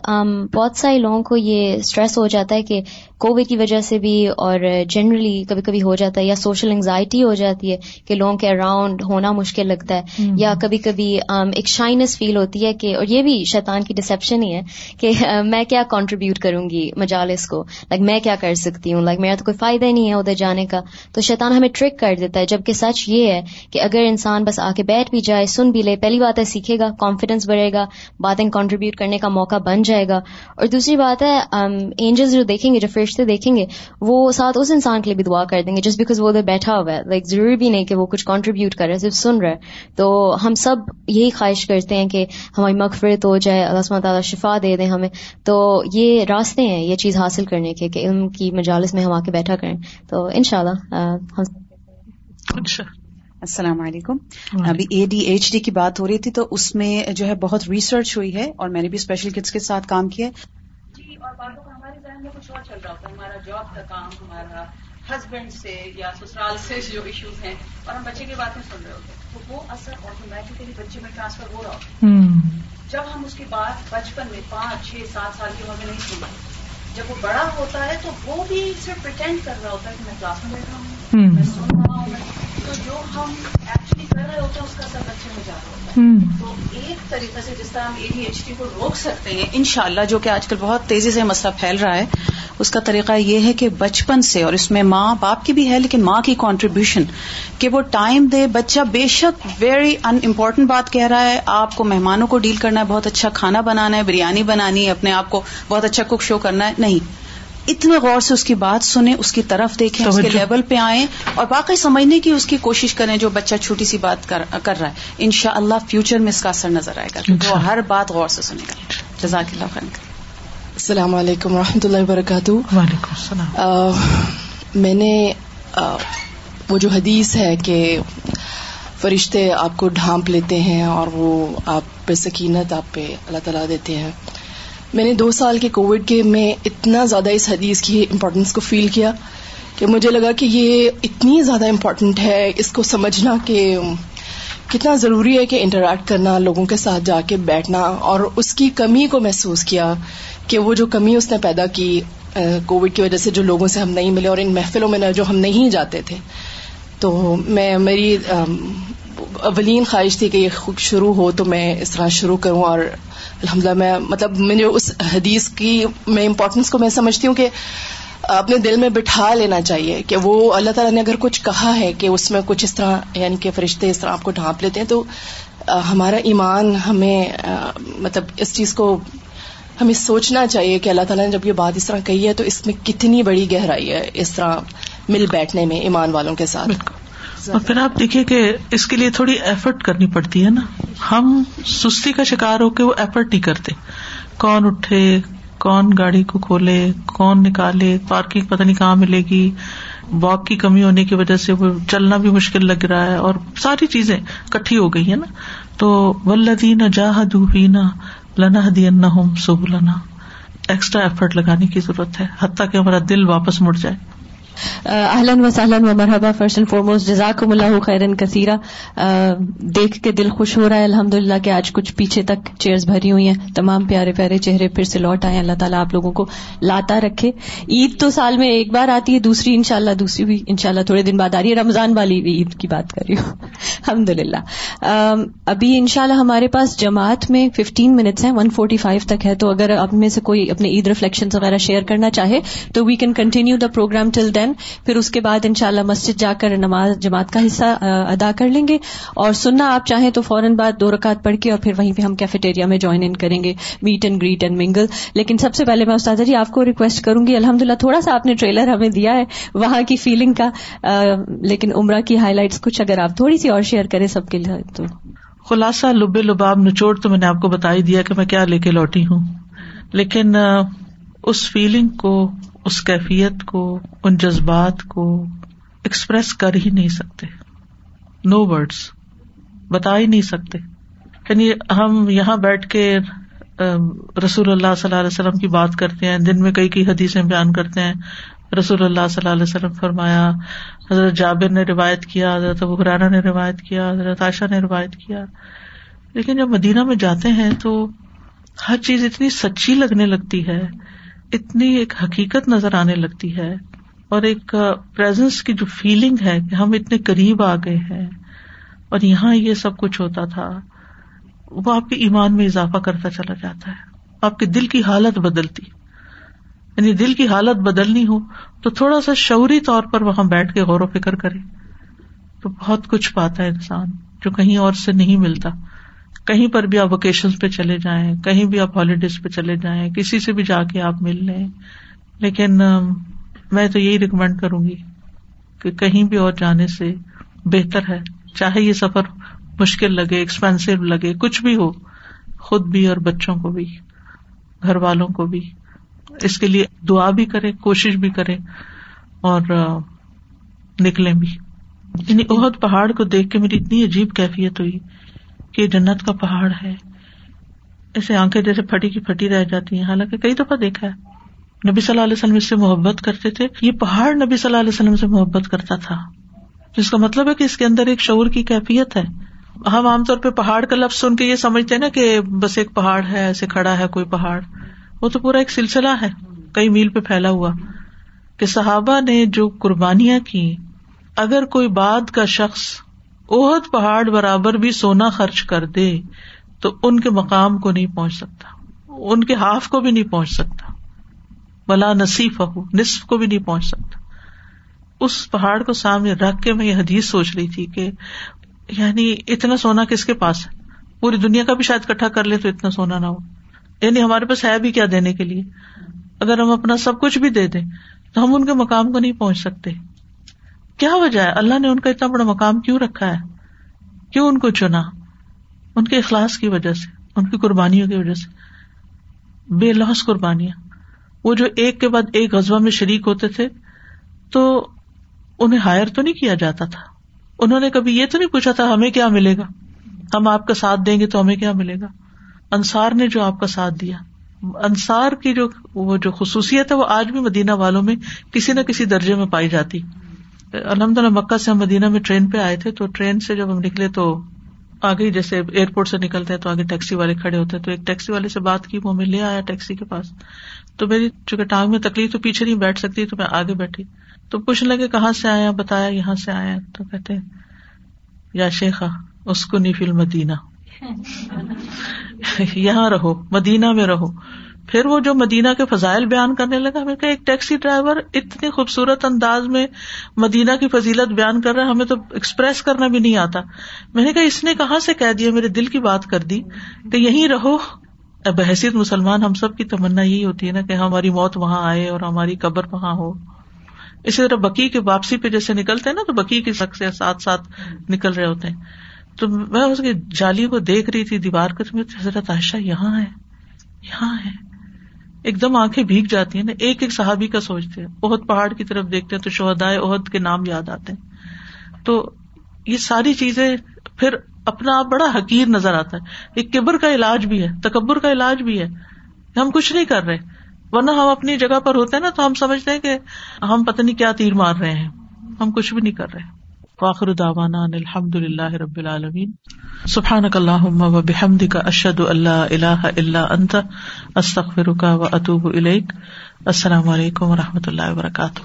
بہت سارے لوگوں کو یہ اسٹریس ہو جاتا ہے کہ کووڈ کی وجہ سے بھی اور جنرلی کبھی کبھی ہو جاتا ہے یا سوشل انگزائٹی ہو جاتی ہے کہ لوگوں کے اراؤنڈ ہونا مشکل لگتا ہے یا کبھی کبھی ایک شائنس فیل ہوتی ہے کہ اور یہ بھی شیطان کی ڈسپشن ہی ہے کہ <laughs> میں کیا کنٹریبیوٹ کروں گی مجالس کو؟ لائک میں کیا کر سکتی ہوں؟ لائک میرا تو کوئی فائدہ ہی نہیں ہے ادھر جانے کا۔ تو شیطان ہمیں ٹرک کر دیتا ہے جبکہ سچ یہ ہے کہ اگر انسان بس آ کے بیٹھ بھی جائے سن بھی لے پہلی بات ہے سیکھے گا کانفیڈینس بڑھے گا باتیں کنٹریبیوٹ کرنے کا موقع بن جائے گا۔ اور دوسری بات ہے اینجلس جو دیکھیں گے جو فرشتے دیکھیں گے وہ ساتھ اس انسان کے لیے بھی دعا کر دیں گے جسٹ بیکاز وہ ادھر بیٹھا ہوا ہے. لائک ضروری بھی نہیں کہ وہ کچھ کنٹریبیوٹ کر رہے صرف سن رہے تو ہم سب یہی خواہش کرتے ہیں کہ ہماری مغفرت ہو جائے اللہ سمۃ تعالیٰ شفا دے دیں ہمیں. تو یہ راستے ہیں یہ چیز حاصل کرنے کے کہ علم کی مجالس میں ہم آ کے بیٹھا کریں. تو ان شاء اللہ السلام علیکم۔ ابھی اے ڈی ایچ ڈی کی بات ہو رہی تھی تو اس میں جو ہے بہت ریسرچ ہوئی ہے اور میں نے بھی اسپیشل کٹس کے ساتھ کام کیا جی ذہن میں کچھ اور چل رہا ہوتا ہے ہمارا جاب کا کام ہمارا ہسبینڈ سے یا سسرال سے جو ایشوز ہیں اور ہم بچے کی باتیں سن رہے ہوتے ہیں۔ تو وہ اثر آٹومیٹکلی بچے میں ٹرانسفر ہو رہا ہوتا ہے۔ جب ہم اس کی بات بچپن میں پانچ چھ سات سال کی عمر میں نہیں سنتے جب وہ بڑا ہوتا ہے تو وہ بھی صرف پرٹینڈ کر رہا ہوتا ہے کہ میں کلاس میں بیٹھا ہوں میں سن رہا ہوں۔ تو جو ہم ہوتے ہیں اس کا اثر بچے میں رہا ہوتا ہے تو ایک طریقے سے جس طرح ہم اے ڈی ایچ ڈی کو روک سکتے ہیں ان شاء اللہ جو کہ آج کل بہت تیزی سے مسئلہ پھیل رہا ہے اس کا طریقہ یہ ہے کہ بچپن سے اور اس میں ماں باپ کی بھی ہے لیکن ماں کی کانٹریبیوشن کہ وہ ٹائم دے۔ بچہ بے شک ویری ان امپورٹنٹ بات کہہ رہا ہے۔ آپ کو مہمانوں کو ڈیل کرنا ہے بہت اچھا کھانا بنانا ہے بریانی بنانی ہے اپنے آپ کو بہت اچھا کک شو کرنا ہے۔ نہیں۔ اتنے غور سے اس کی بات سنیں اس کی طرف دیکھیں اس کے لیول پہ آئیں اور باقی سمجھنے کی اس کی کوشش کریں جو بچہ چھوٹی سی بات کر رہا ہے۔ ان شاء اللہ فیوچر میں اس کا اثر نظر آئے گا۔ وہ ہر بات غور سے سنے گا۔ جزاک اللہ خان السلام علیکم و رحمۃ اللہ وبرکاتہ۔ وعلیکم السلام۔ میں نے وہ جو حدیث ہے کہ فرشتے آپ کو ڈھانپ لیتے ہیں اور وہ آپ پہ سکینت آپ پہ اللہ تعالیٰ دیتے ہیں۔ میں نے دو سال کے کووڈ کے میں اتنا زیادہ اس حدیث کی امپورٹینس کو فیل کیا کہ مجھے لگا کہ یہ اتنی زیادہ امپورٹنٹ ہے، اس کو سمجھنا کہ کتنا ضروری ہے کہ انٹریکٹ کرنا، لوگوں کے ساتھ جا کے بیٹھنا اور اس کی کمی کو محسوس کیا کہ وہ جو کمی اس نے پیدا کی کووڈ کی وجہ سے جو لوگوں سے ہم نہیں ملے اور ان محفلوں میں جو ہم نہیں جاتے تھے۔ تو میں، میری اولین خواہش تھی کہ یہ شروع ہو تو میں اس طرح شروع کروں اور الحمد میں مطلب میں جو اس حدیث کی میں امپورٹینس کو میں سمجھتی ہوں کہ اپنے دل میں بٹھا لینا چاہیے کہ وہ اللہ تعالیٰ نے اگر کچھ کہا ہے کہ اس میں کچھ اس طرح یعنی کہ فرشتے اس طرح آپ کو ڈھانپ لیتے ہیں، تو ہمارا ایمان ہمیں مطلب اس چیز کو ہمیں سوچنا چاہیے کہ اللہ تعالیٰ نے جب یہ بات اس طرح کہی ہے تو اس میں کتنی بڑی گہرائی ہے اس طرح مل بیٹھنے میں ایمان والوں کے ساتھ۔ اور پھر آپ دیکھیے کہ اس کے لیے تھوڑی ایفرٹ کرنی پڑتی ہے نا۔ ہم سستی کا شکار ہو کے وہ ایفرٹ نہیں کرتے۔ کون اٹھے، کون گاڑی کو کھولے، کون نکالے پارکنگ پتہ نہیں کہاں ملے گی۔ واک کی کمی ہونے کی وجہ سے وہ چلنا بھی مشکل لگ رہا ہے اور ساری چیزیں کٹھی ہو گئی ہے نا۔ تو ولدین جاہ دوبینا لنا دین ہوم سب لنا ایکسٹرا ایفرٹ لگانے کی ضرورت ہے۔ حتیٰ کہ ہمارا دل واپس مڑ جائے۔ اہلن و سہلن و مرحبا فرسٹ اینڈ فارموسٹ جزاکم اللہ خیرن کثیرہ uh, دیکھ کے دل خوش ہو رہا ہے الحمد للہ کہ آج کچھ پیچھے تک چیئرز بھری ہوئی ہیں۔ تمام پیارے پیارے چہرے پھر سے لوٹ آئے۔ اللہ تعالیٰ آپ لوگوں کو لاتا رکھے۔ عید تو سال میں ایک بار آتی ہے، دوسری انشاءاللہ، دوسری بھی انشاءاللہ تھوڑے دن بعد آ رہی ہے۔ رمضان والی عید کی بات کر رہی ہوں۔ الحمد للہ ابھی انشاءاللہ ہمارے پاس جماعت میں ففٹین منٹس ہیں ون فورٹی فائیو تک ہے، تو اگر اب میں سے کوئی اپنے عید ریفلیکشن وغیرہ شیئر کرنا چاہے، تو we can continue the program till then پھر اس کے بعد ان شاء اللہ مسجد جا کر نماز، جماعت کا حصہ ادا کر لیں گے۔ اور سننا آپ چاہیں تو فوراً بعد دو رکعت پڑھ کے اور پھر وہیں پہ ہم کیفیٹیریا میں جوائن ان کریں گے۔ میٹ اینڈ گریٹ اینڈ منگل لیکن سب سے پہلے میں استاد جی آپ کو ریکویسٹ کروں گی الحمد للہ تھوڑا سا آپ نے ٹریلر ہمیں دیا ہے وہاں کی فیلنگ کا۔ لیکن عمرہ کی ہائی لائٹس کچھ اگر آپ تھوڑی سی اور شیئر کریں سب کے لیے تو۔ خلاصہ لبے لباب نچوڑ تو میں نے آپ کو بتا ہی دیا کہ میں کیا لے کے لوٹی ہوں۔ لیکن اس فیلنگ کو، اس کیفیت کو، ان جذبات کو ایکسپریس کر ہی نہیں سکتے۔ نو ورڈس بتا ہی نہیں سکتے۔ یعنی ہم یہاں بیٹھ کے رسول اللہ صلی اللہ علیہ وسلم کی بات کرتے ہیں، دن میں کئی کئی حدیثیں بیان کرتے ہیں۔ رسول اللہ صلی اللہ علیہ وسلم فرمایا، حضرت جابر نے روایت کیا، حضرت ابرانا نے روایت کیا، حضرت عائشہ نے روایت کیا۔ لیکن جب مدینہ میں جاتے ہیں تو ہر چیز اتنی سچی لگنے لگتی ہے، اتنی ایک حقیقت نظر آنے لگتی ہے اور ایک پرزنس کی جو فیلنگ ہے کہ ہم اتنے قریب آ گئے ہیں۔ اور یہاں یہ سب کچھ ہوتا تھا، وہ آپ کے ایمان میں اضافہ کرتا چلا جاتا ہے۔ آپ کے دل کی حالت بدلتی۔ یعنی دل کی حالت بدلنی ہو تو تھوڑا سا شعوری طور پر وہاں بیٹھ کے غور و فکر کرے تو بہت کچھ پاتا ہے انسان جو کہیں اور سے نہیں ملتا۔ کہیں پر بھی آپ ویکیشن پہ چلے جائیں، کہیں بھی آپ ہالیڈیز پہ چلے جائیں، کسی سے بھی جا کے آپ مل لیں۔ لیکن میں تو یہی ریکمینڈ کروں گی کہ کہیں بھی اور جانے سے بہتر ہے۔ چاہے یہ سفر مشکل لگے ایکسپینسو لگے، کچھ بھی ہو، خود بھی اور بچوں کو بھی، گھر والوں کو بھی۔ اس کے لیے دعا بھی کرے، کوشش بھی کرے اور نکلے بھی۔ یعنی عہد پہاڑ کو دیکھ کے میری اتنی عجیب کیفیت ہوئی کہ جنت کا پہاڑ ہے۔ ایسے آنکھیں جیسے پھٹی کی پھٹی رہ جاتی ہیں۔ حالانکہ کئی دفعہ دیکھا ہے۔ نبی صلی اللہ علیہ وسلم اس سے محبت کرتے تھے۔ یہ پہاڑ نبی صلی اللہ علیہ وسلم سے محبت کرتا تھا۔ جس کا مطلب ہے کہ اس کے اندر ایک شعور کی کیفیت ہے۔ ہم عام طور پہ پہاڑ کا لفظ سن کے یہ سمجھتے نا کہ بس ایک پہاڑ ہے، ایسے کھڑا ہے کوئی پہاڑ۔ وہ تو پورا ایک سلسلہ ہے، کئی میل پہ پھیلا ہوا۔ کہ صحابہ نے جو قربانیاں کی اگر کوئی بات کا شخص اوہد پہاڑ برابر بھی سونا خرچ کر دے، تو ان کے مقام کو نہیں پہنچ سکتا۔ ان کے ہاف کو بھی نہیں پہنچ سکتا۔ بلا نصیف ہو، نصف کو بھی نہیں پہنچ سکتا۔ اس پہاڑ کو سامنے رکھ کے میں یہ حدیث سوچ رہی تھی کہ یعنی اتنا سونا کس کے پاس ہے؟ پوری دنیا کا بھی شاید کٹھا کر لے تو اتنا سونا نہ ہو۔ یعنی ہمارے پاس ہے بھی کیا دینے کے لیے؟ اگر ہم اپنا سب کچھ بھی دے دیں تو ہم ان کے مقام کو نہیں پہنچ سکتے۔ کیا وجہ ہے؟ اللہ نے ان کا اتنا بڑا مقام کیوں رکھا ہے؟ کیوں ان کو چنا؟ ان کے اخلاص کی وجہ سے، ان کی قربانیوں کی وجہ سے۔ بے لوس قربانیاں۔ وہ جو ایک کے بعد ایک غزبہ میں شریک ہوتے تھے، تو انہیں ہائر تو نہیں کیا جاتا تھا۔ انہوں نے کبھی یہ تو نہیں پوچھا تھا، ہمیں کیا ملے گا؟ ہم آپ کا ساتھ دیں گے تو ہمیں کیا ملے گا؟ انصار نے جو آپ کا ساتھ دیا۔ انصار کی جو وہ جو خصوصیت ہے وہ آج بھی مدینہ والوں میں کسی نہ کسی درجے میں پائی جاتی۔ الحمد للہ مکہ سے ہم مدینہ میں ٹرین پہ آئے تھے تو ٹرین سے جب ہم نکلے تو آگے جیسے ایئرپورٹ سے نکلتے ہیں تو آگے ٹیکسی والے کھڑے ہوتے ہیں تو ایک ٹیکسی والے سے بات کی، وہ ہمیں لے آیا ٹیکسی کے پاس۔ تو میری چونکہ ٹانگ میں تکلیف تو پیچھے نہیں بیٹھ سکتی تو میں آگے بیٹھی۔ تو پوچھنے لگے، کہاں سے آیا؟ بتایا، یہاں سے آیا۔ تو کہتے یا شیخا اس کو نیفل مدینہ <laughs> یہاں رہو، مدینہ میں رہو۔ پھر وہ جو مدینہ کے فضائل بیان کرنے لگا ہمیں کہ ایک ٹیکسی ڈرائیور اتنی خوبصورت انداز میں مدینہ کی فضیلت بیان کر رہا ہے، ہمیں تو ایکسپریس کرنا بھی نہیں آتا۔ میں نے کہا، اس نے کہاں سے کہہ دیا، میرے دل کی بات کر دی۔ کہ یہیں رہو۔ بحثیت مسلمان، ہم سب کی تمنا یہی ہوتی ہے نا کہ ہاں، ہماری موت وہاں آئے اور ہماری قبر وہاں ہو۔ اسی طرح بکی کی واپسی پہ جیسے نکلتے ہیں نا، تو بکی کے شخص ساتھ ساتھ نکل رہے ہوتے ہیں۔ تو میں اس کی جالی کو دیکھ رہی تھی دیوار کو، تو حضرت عائشہ یہاں ہے یہاں ہے۔ ایک دم آنکھیں بھیگ جاتی ہیں نا، ایک ایک صحابی کا سوچتے ہیں۔ بہت پہاڑ کی طرف دیکھتے ہیں تو شہدائے عہد کے نام یاد آتے ہیں۔ تو یہ ساری چیزیں پھر اپنا آپ بڑا حقیر نظر آتا ہے۔ ایک کبر کا علاج بھی ہے، تکبر کا علاج بھی ہے۔ ہم کچھ نہیں کر رہے، ورنہ ہم اپنی جگہ پر ہوتے ہیں نا تو ہم سمجھتے ہیں کہ ہم پتہ نہیں کیا تیر مار رہے ہیں۔ ہم کچھ بھی نہیں کر رہے۔ واخر داوانا الحمد للہ رب العالمین. سبحان اللہ و بحمد کا اشد اللہ اللہ اللہ انت استخر کا و اطوب السلام علیکم و رحمۃ اللہ وبرکاتہ.